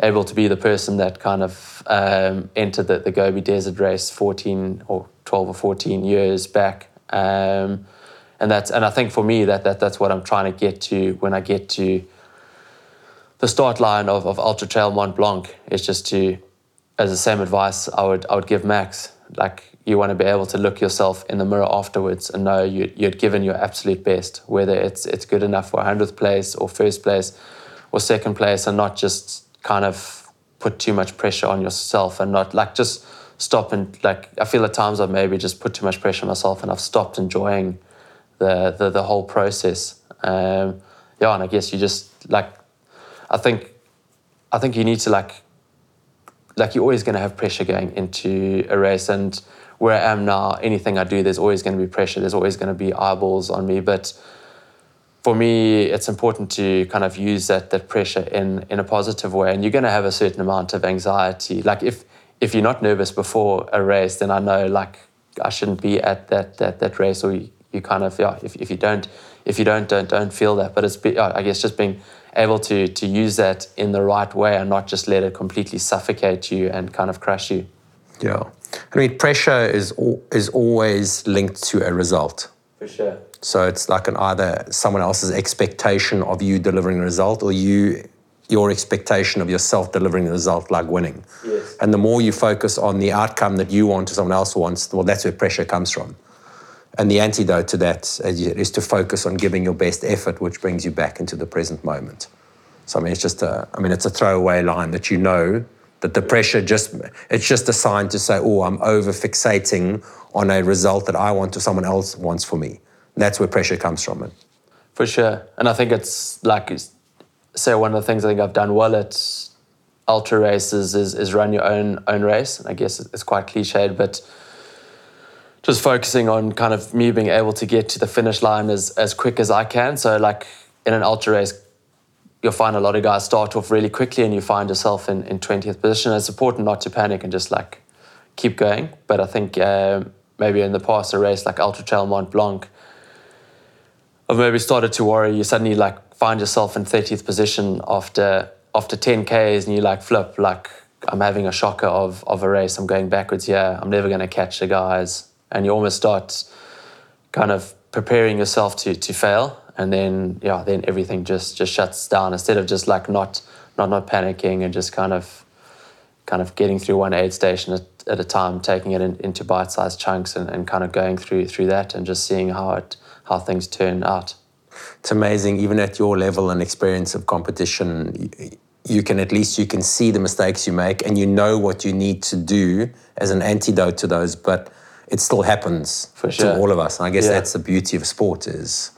able to be the person that kind of um, entered the, the Gobi Desert Race 14 or 12 or 14 years back. Um, and that's and I think for me that, that that's what I'm trying to get to when I get to the start line of, of Ultra Trail Mont Blanc is just to as the same advice I would I would give Max like you want to be able to look yourself in the mirror afterwards and know you, you'd given your absolute best whether it's it's good enough for 100th place or first place or second place and not just kind of put too much pressure on yourself and not like just stop and like I feel at times I've maybe just put too much pressure on myself and I've stopped enjoying the the, the whole process. Um, yeah, and I guess you just like I think I think you need to like like you're always going to have pressure going into a race and where I am now, anything I do, there's always going to be pressure. There's always going to be eyeballs on me, but for me, it's important to kind of use that that pressure in in a positive way. And you're going to have a certain amount of anxiety. Like if if you're not nervous before a race, then I know like I shouldn't be at that that that race. Or you, you kind of yeah. If, if you don't if you don't don't don't feel that, but it's I guess just being able to to use that in the right way and not just let it completely suffocate you and kind of crush you. Yeah. I mean, pressure is is always linked to a result. For sure. So it's like an either someone else's expectation of you delivering a result, or you your expectation of yourself delivering a result, like winning. Yes. And the more you focus on the outcome that you want or someone else wants, well, that's where pressure comes from. And the antidote to that is to focus on giving your best effort, which brings you back into the present moment. So I mean, it's just a, I mean, it's a throwaway line that you know that the pressure just, it's just a sign to say, oh, I'm over fixating on a result that I want or someone else wants for me. And that's where pressure comes from. It. For sure. And I think it's like, say, one of the things I think I've done well at ultra races is, is run your own own race. And I guess it's quite cliched, but just focusing on kind of me being able to get to the finish line as, as quick as I can. So like in an ultra race, you'll find a lot of guys start off really quickly and you find yourself in, in 20th position. It's important not to panic and just like keep going. But I think uh, maybe in the past, a race like Ultra Trail Mont Blanc, I've maybe started to worry. You suddenly like find yourself in 30th position after after 10 Ks and you like flip, like I'm having a shocker of, of a race. I'm going backwards here. I'm never going to catch the guys. And you almost start kind of preparing yourself to, to fail and then yeah, then everything just just shuts down instead of just like not not not panicking and just kind of kind of getting through one aid station at, at a time, taking it in, into bite-sized chunks and, and kind of going through through that and just seeing how it how things turn out. It's amazing, even at your level and experience of competition, you can at least you can see the mistakes you make and you know what you need to do as an antidote to those, but it still happens For sure. to all of us. And I guess Yeah. that's the beauty of sport is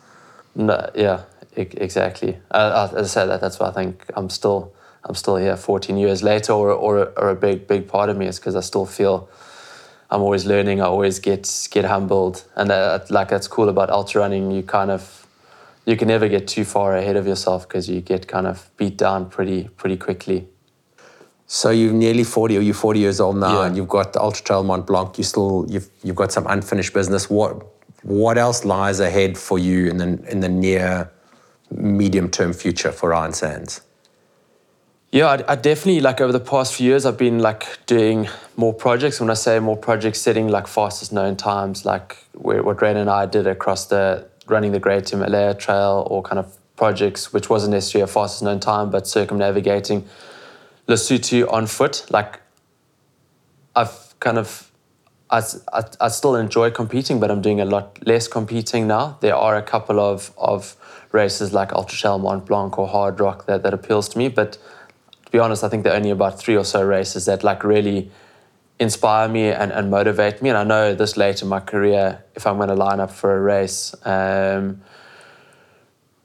No, yeah, exactly. Uh, as I said, that that's why I think I'm still I'm still here 14 years later, or or, or a big big part of me is because I still feel I'm always learning. I always get get humbled, and that, like that's cool about ultra running. You kind of you can never get too far ahead of yourself because you get kind of beat down pretty pretty quickly. So you're nearly 40 or you're 40 years old now Yeah. and you've got the Ultra Trail Mont Blanc, you still you've you've got some unfinished business. What what else lies ahead for you in the in the near medium term future for Ryan Sandes? Yeah, I, I definitely like over the past few years, I've been like doing more projects. When I say more projects, setting like fastest known times, like what Ryno and I did across the running the Great Himalaya Trail, or kind of projects which wasn't necessarily a fastest known time, but circumnavigating Lesotho on foot. Like I've kind of I, I, I still enjoy competing, but I'm doing a lot less competing now. There are a couple of, of races like Ultra Trail Mont Blanc or Hardrock that, that appeals to me, but to be honest, I think there are only about three or so races that like really inspire me and, and motivate me. And I know this late in my career, if I'm going to line up for a race, um,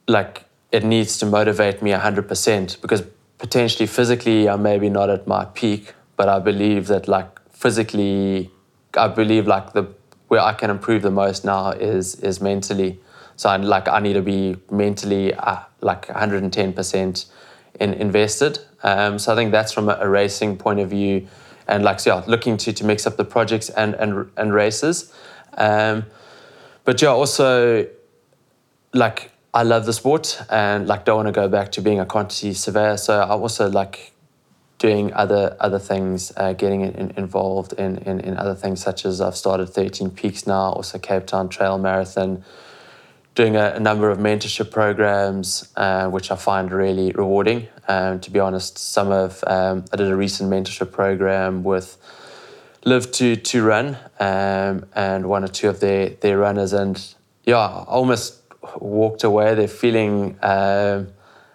like it needs to motivate me 100% because potentially physically I'm maybe not at my peak, but I believe that like physically, I believe like the where I can improve the most now is is mentally. So I, like I need to be mentally uh, like 110% in, invested. Um, so I think that's from a, a racing point of view, and like so yeah, looking to to mix up the projects and and and races. Um, but yeah, also like I love the sport and like don't want to go back to being a quantity surveyor. So I also like doing other other things, uh, getting in, involved in, in in other things such as I've started 13 Peaks now, also Cape Town Trail Marathon, doing a, a number of mentorship programs, uh, which I find really rewarding. Um, to be honest, some of um, I did a recent mentorship program with Live to to Run, um, and one or two of their their runners, and yeah, I almost walked away there feeling um,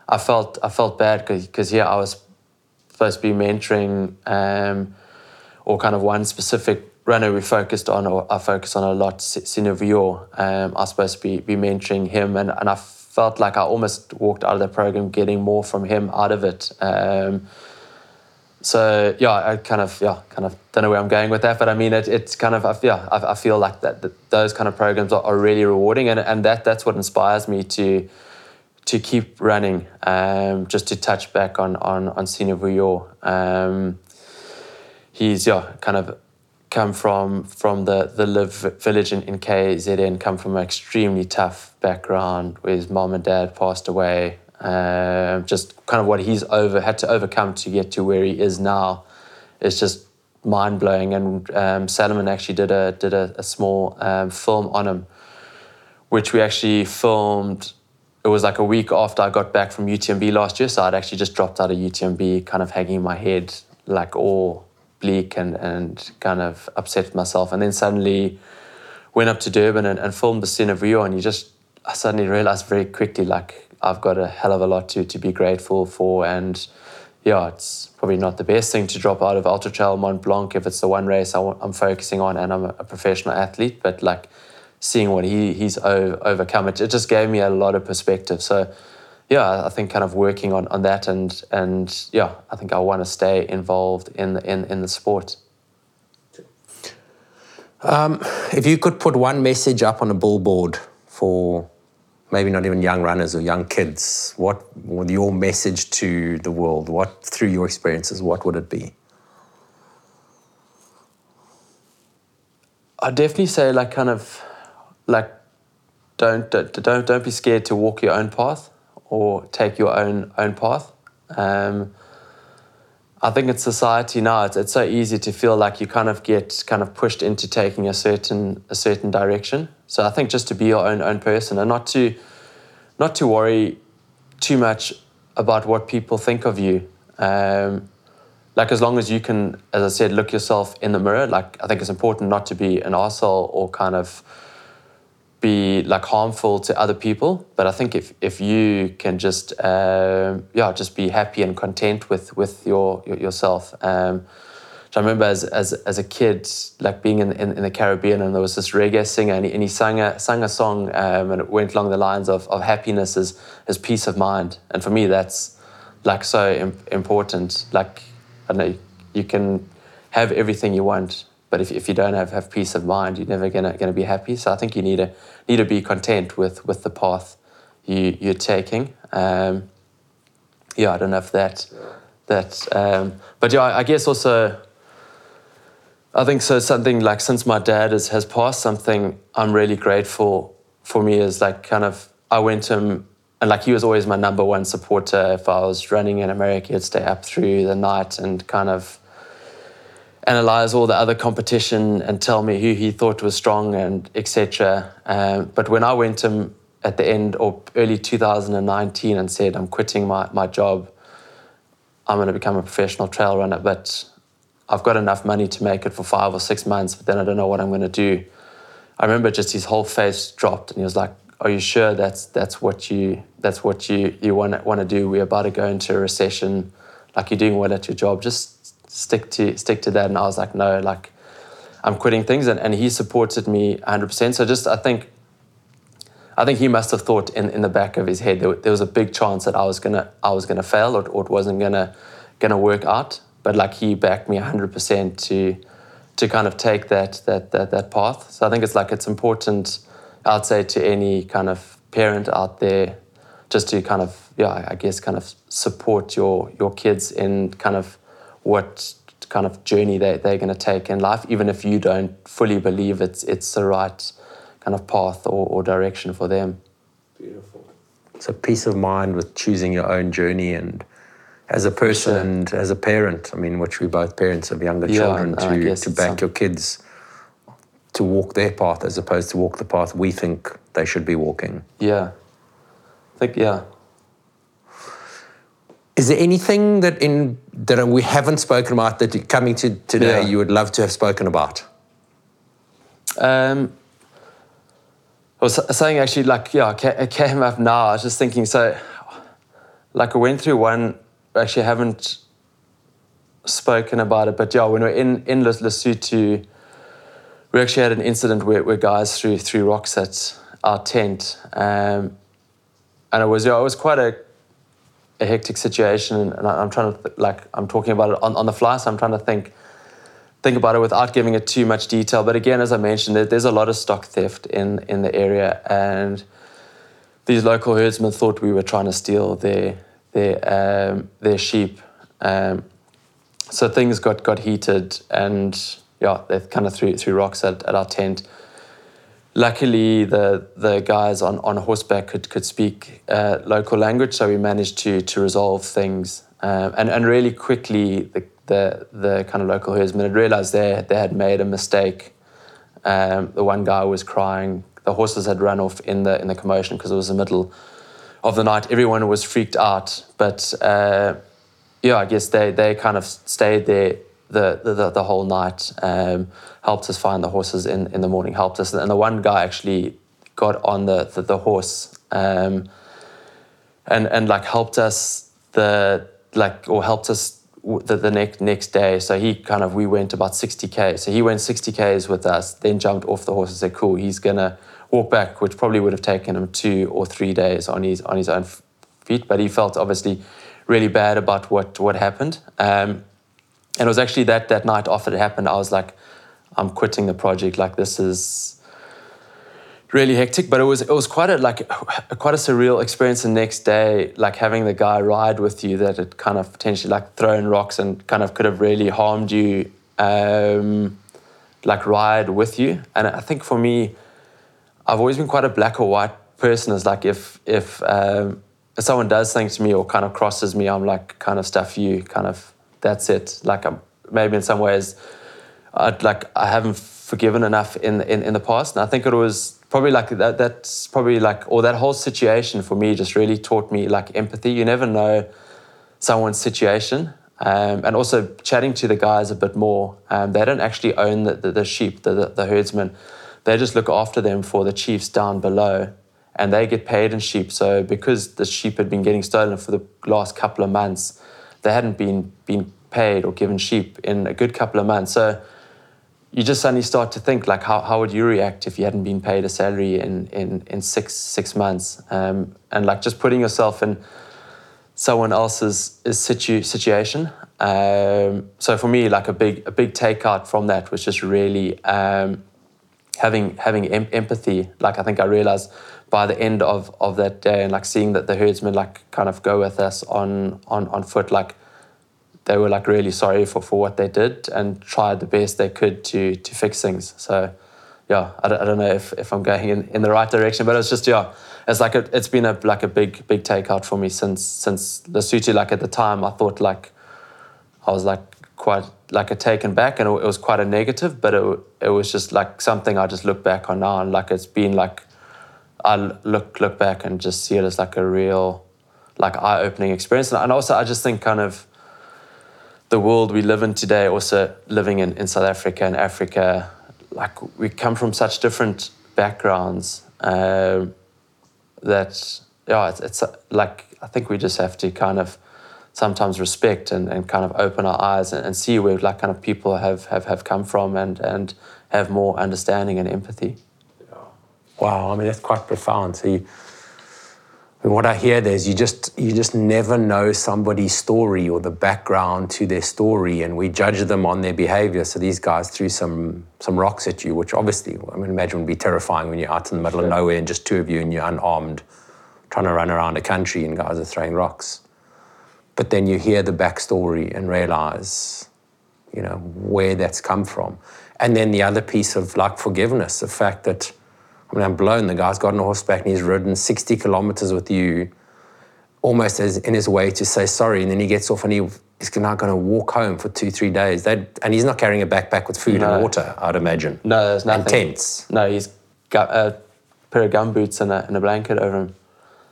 I felt I felt bad because yeah I was supposed to be mentoring um, or kind of one specific runner we focused on or I focused on a lot Sino Vior. Um, I was supposed to be, be mentoring him and, and I felt like I almost walked out of the program getting more from him out of it. Um, so yeah, I kind of yeah, kind of don't know where I'm going with that, but I mean it, it's kind of yeah, I, I feel like that, that those kind of programs are, are really rewarding, and, and that that's what inspires me to to keep running. Um, just to touch back on on on Sina Vuyor, um, he's yeah, kind of come from from the the live village in, in KZN, come from an extremely tough background where his mom and dad passed away. Um, just kind of what he's over had to overcome to get to where he is now. It's just mind blowing. And um, Salomon actually did a did a, a small um, film on him, which we actually filmed. It was like a week after I got back from UTMB last year, so I'd actually just dropped out of UTMB, kind of hanging my head like all bleak and and kind of upset with myself. And then suddenly went up to Durban and, and filmed the scene of Rio, and you just I suddenly realized very quickly like I've got a hell of a lot to to be grateful for and yeah, it's probably not the best thing to drop out of Ultra Trail Mont Blanc if it's the one race i w- I'm focusing on and I'm a professional athlete. But like seeing what he he's o- overcome, it, it just gave me a lot of perspective. So yeah, I think kind of working on, on that and and yeah, I think I want to stay involved in the, in in the sport. Um, if you could put one message up on a billboard for maybe not even young runners or young kids, what would your message to the world, what through your experiences, what would it be? I'd definitely say like kind of like don't don't don't be scared to walk your own path or take your own own path. Um, I think in society now it's, it's so easy to feel like you kind of get kind of pushed into taking a certain a certain direction. So I think just to be your own own person and not to not to worry too much about what people think of you. Um, like as long as you can, as I said, look yourself in the mirror. Like I think it's important not to be an asshole or kind of be like harmful to other people. But I think if if you can just uh, yeah just be happy and content with with your, your yourself. Um, I remember as, as, as a kid, like being in, in, in, the Caribbean, and there was this reggae singer, and he, and he sang, a, sang a song, um, and it went along the lines of, of happiness is, is peace of mind. And for me, that's like so Im- important. Like, I know, you can have everything you want, but if, if you don't have, have peace of mind, you're never gonna, gonna be happy. So I think you need to, need to be content with, with the path you, you're taking. Um, yeah, I don't know if that, that um, but yeah, I guess also, I think so. Something like since my dad has, has passed, something I'm really grateful for me is like kind of I went to him and like he was always my number one supporter. If I was running in America, he'd stay up through the night and kind of analyze all the other competition and tell me who he thought was strong and etc. Um, but when I went to him at the end or early 2019 and said I'm quitting my, my job, I'm going to become a professional trail runner, but I've got enough money to make it for five or six months, but then I don't know what I'm going to do. I remember just his whole face dropped, and he was like, "Are you sure that's that's what you that's what you you want want to do? We're about to go into a recession. Like you're doing well at your job. Just stick to stick to that." And I was like, "No, like I'm quitting things," and, and he supported me 100%. So just I think. I think he must have thought in, in the back of his head there, there was a big chance that I was gonna I was gonna fail or, or it wasn't gonna gonna work out but like he backed me 100% to to kind of take that that that that path. So I think it's like it's important, I'd say to any kind of parent out there, just to kind of yeah, I guess kind of support your your kids in kind of what kind of journey they, they're going to take in life, even if you don't fully believe it's it's the right kind of path or, or direction for them. Beautiful. So peace of mind with choosing your own journey and as a person sure. and as a parent, I mean, which we both parents of younger yeah, children, to, to back your kids to walk their path as opposed to walk the path we think they should be walking. Yeah. I think, yeah. Is there anything that in that we haven't spoken about that coming to today yeah. you would love to have spoken about? Um, I was saying actually, like, yeah, it came up now. I was just thinking, so, like, I went through one actually haven't spoken about it, but yeah, when we are in in Lesotho, we actually had an incident where, where guys threw threw rocks at our tent, um, and it was yeah, it was quite a a hectic situation, and I, am trying to th- like I'm talking about it on, on the fly, so I'm trying to think think about it without giving it too much detail. But again, as I mentioned, there, there's a lot of stock theft in in the area, and these local herdsmen thought we were trying to steal their their um, their sheep. Um, so things got got heated, and yeah, they kind of threw threw rocks at, at our tent. Luckily, the the guys on, on horseback could could speak uh, local language, so we managed to to resolve things. Um, and, and really quickly, the, the, the kind of local herdsmen had realized they, they had made a mistake. Um, the one guy was crying. The horses had run off in the, in the commotion because it was the middle of the night. Everyone was freaked out. But uh, yeah, I guess they, they kind of stayed there the, the, the whole night, um, helped us find the horses in, in the morning, helped us. And the one guy actually got on the, the, the horse um, and, and like helped us the like or helped us the, the next next day. So he kind of we went about 60k. So he went 60k's with us, then jumped off the horse and said, "Cool, he's gonna walk back," which probably would have taken him two or three days on his on his own feet. But he felt obviously really bad about what what happened. Um, and it was actually that that night after it happened, I was like, "I'm quitting the project. Like this is." really hectic, but it was it was quite a like quite a surreal experience. The next day, like having the guy ride with you that had kind of potentially like thrown rocks and kind of could have really harmed you, um, like ride with you. And I think for me, I've always been quite a black or white person. Is like if if um, if someone does things to me or kind of crosses me, I'm like kind of stuff you, kind of that's it. Like I'm maybe in some ways, I'd like I haven't forgiven enough in in, in the past, and I think it was probably like that that's probably like or that whole situation for me just really taught me like empathy. You never know someone's situation. Um, and also chatting to the guys a bit more um, they don't actually own the, the, the sheep the, the, the, herdsmen. They just look after them for the chiefs down below and they get paid in sheep. So because the sheep had been getting stolen for the last couple of months they hadn't been been paid or given sheep in a good couple of months. So you just suddenly start to think like how, how would you react if you hadn't been paid a salary in in, in six six months? Um, and like just putting yourself in someone else's situ, situation. Um, so for me like a big a big takeout from that was just really um, having having em- empathy. Like I think I realized by the end of of that day and like seeing that the herdsmen like kind of go with us on on on foot like they were like really sorry for, for what they did and tried the best they could to to fix things. So yeah, I don't, I don't know if, if I'm going in, in the right direction, but it's just yeah, it's like a, it's been a like a big big takeout for me since since Lesotho. Like at the time, I thought like I was like quite like a taken back, and it was quite a negative, but it it was just like something I just look back on now, and like it's been like I look look back and just see it as like a real like eye opening experience, and also I just think kind of the world we live in today, also living in, in South Africa and Africa, like we come from such different backgrounds uh, that, yeah, it's, it's like I think we just have to kind of sometimes respect and, and kind of open our eyes and, and see where like kind of people have, have, have come from and, and have more understanding and empathy. Wow, I mean, that's quite profound. So you, what I hear there is you just you just never know somebody's story or the background to their story, and we judge them on their behavior. So these guys threw some some rocks at you, which obviously I mean imagine would be terrifying when you're out in the middle of nowhere and just two of you and you're unarmed, trying to run around a country and guys are throwing rocks. But then you hear the backstory and realize, you know, where that's come from. And then the other piece of like forgiveness, the fact that I mean, I'm blown. The guy's got on horseback and he's ridden 60 kilometers with you, almost as in his way to say sorry. And then he gets off and he, he's now going to walk home for two, three days. That, and he's not carrying a backpack with food no. and water, I'd imagine. No, there's nothing. And tents. No, he's got a pair of gum boots and a, and a blanket over him.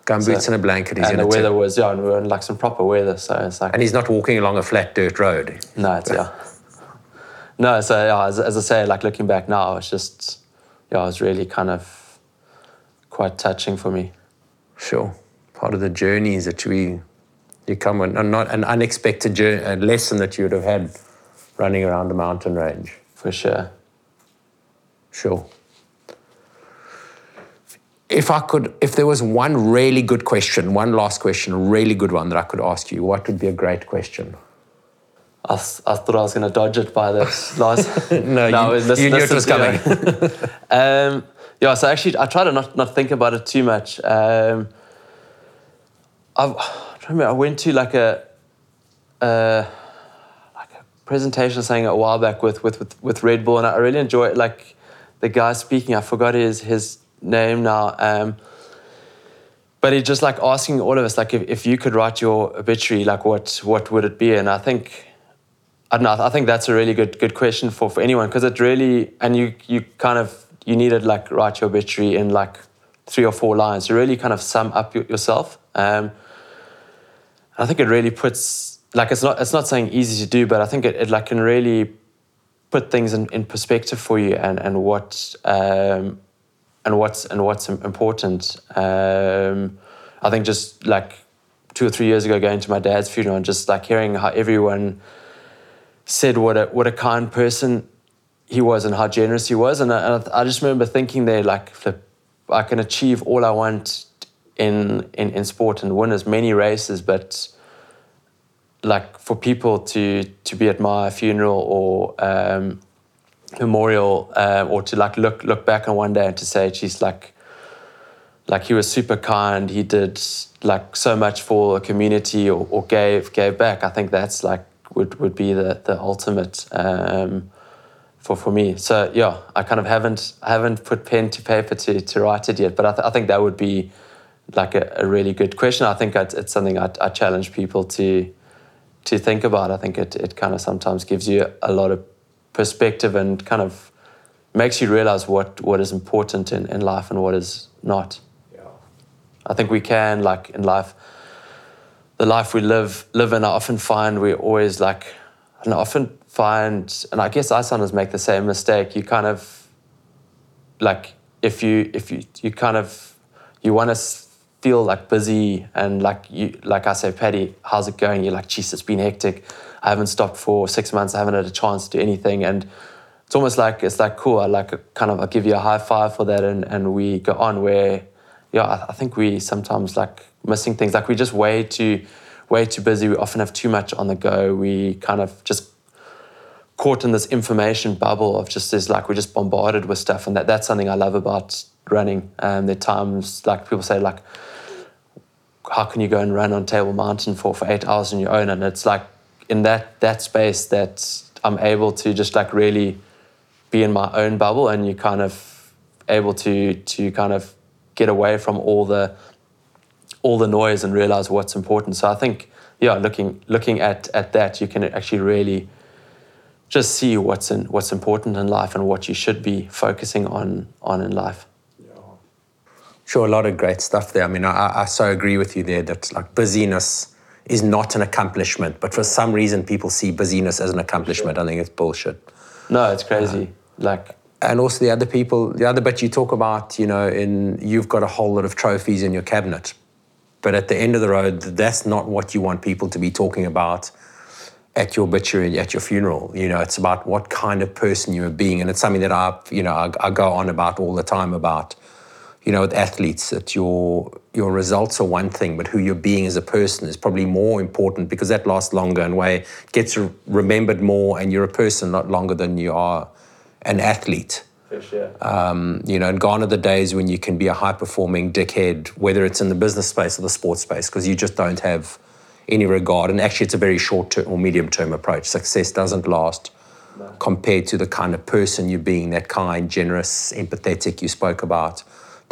Gum boots so, and a blanket. He's and the weather was, yeah, and we were in like some proper weather. So it's like. And he's not walking along a flat dirt road. No, it's, yeah. [LAUGHS] No, so yeah, as, as I say, like looking back now, it's just yeah, it was really kind of quite touching for me. Sure. Part of the journey is that we you come on not an unexpected journey, a lesson that you would have had running around a mountain range. For sure. Sure. If I could, if there was one really good question, one last question, a really good one that I could ask you, what would be a great question? I, I thought I was going to dodge it by this last. no, [LAUGHS] no, you, listen, you knew it was coming. [LAUGHS] um, yeah, so actually, I try to not, not think about it too much. Um, I've, I remember I went to like a, uh, like a presentation saying a while back with, with, with, with Red Bull, and I really enjoyed like the guy speaking. I forgot his his name now. Um, but he just like asking all of us, like if, if you could write your obituary, like what what would it be? And I think I don't know. I think that's a really good good question for, for anyone because it really and you you kind of you needed like write your obituary in like three or four lines to really kind of sum up yourself. Um, I think it really puts like it's not it's not saying easy to do, but I think it, it like can really put things in, in perspective for you and and what um, and what's and what's important. Um, I think just like two or three years ago, going to my dad's funeral and just like hearing how everyone said what a what a kind person he was and how generous he was, and I, I just remember thinking there like, I can achieve all I want in in in sport and win as many races, but like for people to to be at my funeral or um, memorial uh, or to like look look back on one day and to say she's like like he was super kind. He did like so much for the community or, or gave gave back. I think that's like would would be the the ultimate um, for for me so yeah i kind of haven't haven't put pen to paper to to write it yet but i, th- I think that would be like a, a really good question i think I'd, it's something I, I challenge people to to think about i think it, it kind of sometimes gives you a lot of perspective and kind of makes you realize what, what is important in, in life and what is not. Yeah. I think we can, like in life, the life we live live in, I often find we're always like, and I often find, and I guess I sometimes make the same mistake. You kind of, like, if you if you you kind of you want to feel like busy and like you like I say, Paddy, how's it going? You're like, geez, it's been hectic. I haven't stopped for six months. I haven't had a chance to do anything. And it's almost like it's like cool. I like kind of I give you a high five for that, and, and we go on. Where yeah, I, I think we sometimes like missing things. Like we're just way too way too busy. We often have too much on the go. We kind of just caught in this information bubble of just this like we're just bombarded with stuff, and that that's something I love about running. Um, there are times like people say like, how can you go and run on Table Mountain for for eight hours on your own? And it's like in that that space that I'm able to just like really be in my own bubble and you kind of able to to kind of get away from all the all the noise and realize what's important. So I think yeah, looking looking at at that you can actually really just see what's in what's important in life and what you should be focusing on on in life. Sure, a lot of great stuff there. I mean, I, I so agree with you there that like busyness is not an accomplishment. But for some reason, people see busyness as an accomplishment. Sure. I think it's bullshit. No, it's crazy. Uh, like, and also the other people, the other bit you talk about, you know, in you've got a whole lot of trophies in your cabinet, but at the end of the road, that's not what you want people to be talking about at your obituary, at your funeral. You know, it's about what kind of person you're being, and it's something that I, you know, I, I go on about all the time about you know, with athletes, that your your results are one thing, but who you're being as a person is probably more important because that lasts longer and way gets remembered more, and you're a person not longer than you are an athlete. Um, you know, and gone are the days when you can be a high performing dickhead, whether it's in the business space or the sports space, because you just don't have any regard. And actually, it's a very short term or medium term approach. Success doesn't last. No. Compared to the kind of person you're being, that kind, generous, empathetic you spoke about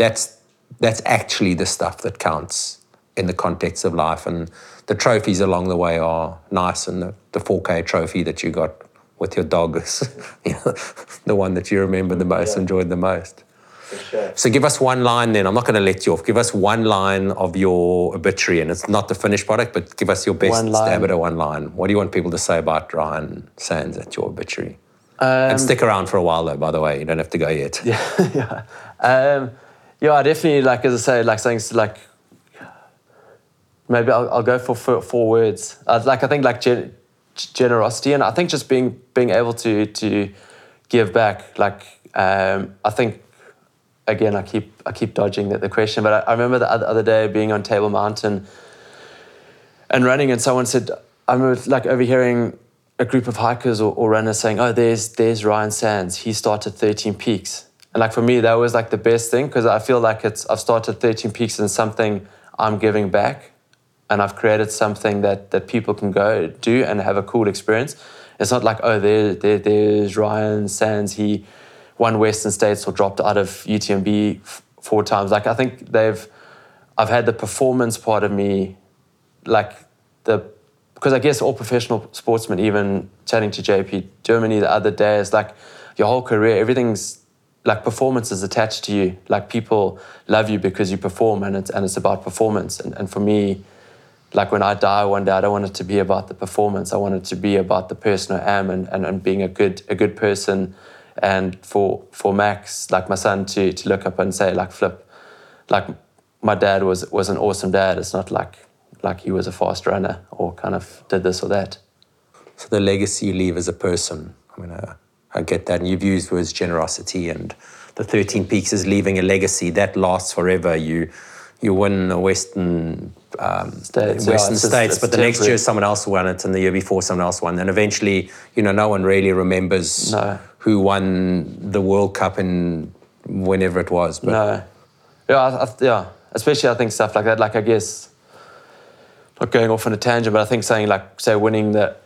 that's that's actually the stuff that counts in the context of life. And the trophies along the way are nice. And the, the 4K trophy that you got with your dog is [LAUGHS] you know, the one that you remember the most, yeah. enjoyed the most. Sure. So give us one line then. I'm not going to let you off. Give us one line of your obituary, and it's not the finished product, but give us your best stab at a one line. What do you want people to say about Ryan Sandes at your obituary? Um, and stick around for a while, though. By the way, you don't have to go yet. Yeah, [LAUGHS] yeah. Um, yeah, I definitely like as I say, like saying like maybe I'll, I'll go for four, four words. Uh, like I think like gen- generosity, and I think just being being able to to give back. Like um, I think again, I keep I keep dodging the, the question, but I, I remember the other other day being on Table Mountain and running, and someone said I remember like overhearing a group of hikers or, or runners saying, "Oh, there's there's Ryan Sandes. He started 13 peaks." And like for me, that was like the best thing because I feel like it's I've started 13 Peaks and something I'm giving back, and I've created something that that people can go do and have a cool experience. It's not like oh there, there there's Ryan Sandes he won Western States or dropped out of UTMB f- four times. Like I think they've I've had the performance part of me, like the because I guess all professional sportsmen, even chatting to JP Germany the other day, is like your whole career, everything's like performance is attached to you. Like people love you because you perform, and it's and it's about performance. And and for me, like when I die one day, I don't want it to be about the performance. I want it to be about the person I am and, and, and being a good a good person. And for for Max, like my son, to to look up and say like flip, like my dad was was an awesome dad. It's not like like he was a fast runner or kind of did this or that. So the legacy you leave as a person, I mean, uh, I get that. And you've used words generosity and the 13 Peaks is leaving a legacy that lasts forever. You you win a Western um, States, Western yeah, it's just- States, but the next year someone else won it, and the year before someone else won. And eventually, you know, no one really remembers No. who won the World Cup in whenever it was. But No, yeah, I, I, yeah. Especially I think stuff like that. Like I guess, not going off on a tangent, but I think saying like say winning the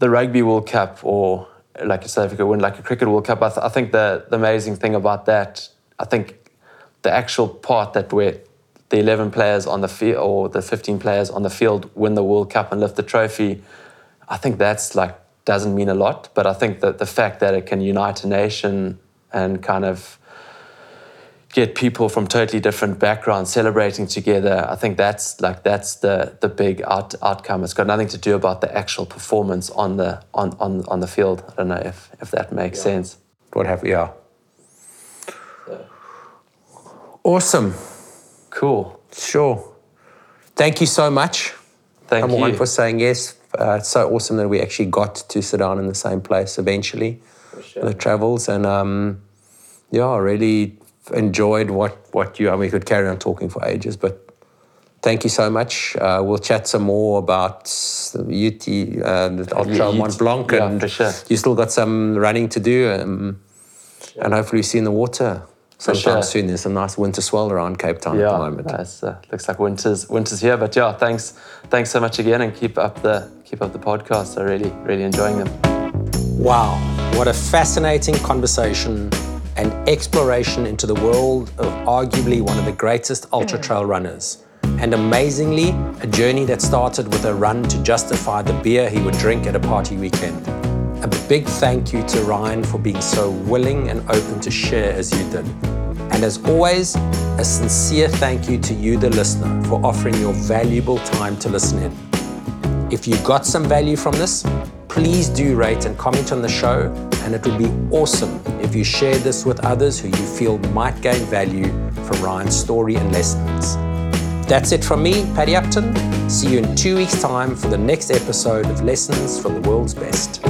the rugby World Cup or like South Africa win like a cricket World Cup. I, th- I think the the amazing thing about that, I think the actual part that where the 11 players on the field or the 15 players on the field win the World Cup and lift the trophy, I think that's like doesn't mean a lot. But I think that the fact that it can unite a nation and kind of get people from totally different backgrounds celebrating together. I think that's like that's the the big out, outcome. It's got nothing to do about the actual performance on the on on, on the field. I don't know if if that makes sense. what have we? Yeah. Awesome. Cool. Sure. Thank you so much. Thank Number you. one for saying yes. Uh, it's so awesome that we actually got to sit down in the same place eventually. sure. The travels and um, yeah, I really enjoyed what what you. I mean, we could carry on talking for ages, but thank you so much. Uh, we'll chat some more about the UT, uh, the Ultra UT Mont Blanc, yeah, and for sure. you still got some running to do, um, and hopefully see in the water sometime sure. soon. There's a nice winter swell around Cape Town at the moment. Nice. Uh, looks like winter's winter's here. But yeah, thanks thanks so much again, and keep up the keep up the podcast. I really really enjoying them. Wow, what a fascinating conversation and exploration into the world of arguably one of the greatest ultra trail runners. And amazingly, a journey that started with a run to justify the beer he would drink at a party weekend. A big thank you to Ryan for being so willing and open to share as you did. And as always, a sincere thank you to you, the listener, for offering your valuable time to listen in. If you got some value from this, please do rate and comment on the show, and it would be awesome if you shared this with others who you feel might gain value from Ryan's story and lessons. That's it from me, Paddy Upton. See you in two weeks' time for the next episode of Lessons from the World's Best.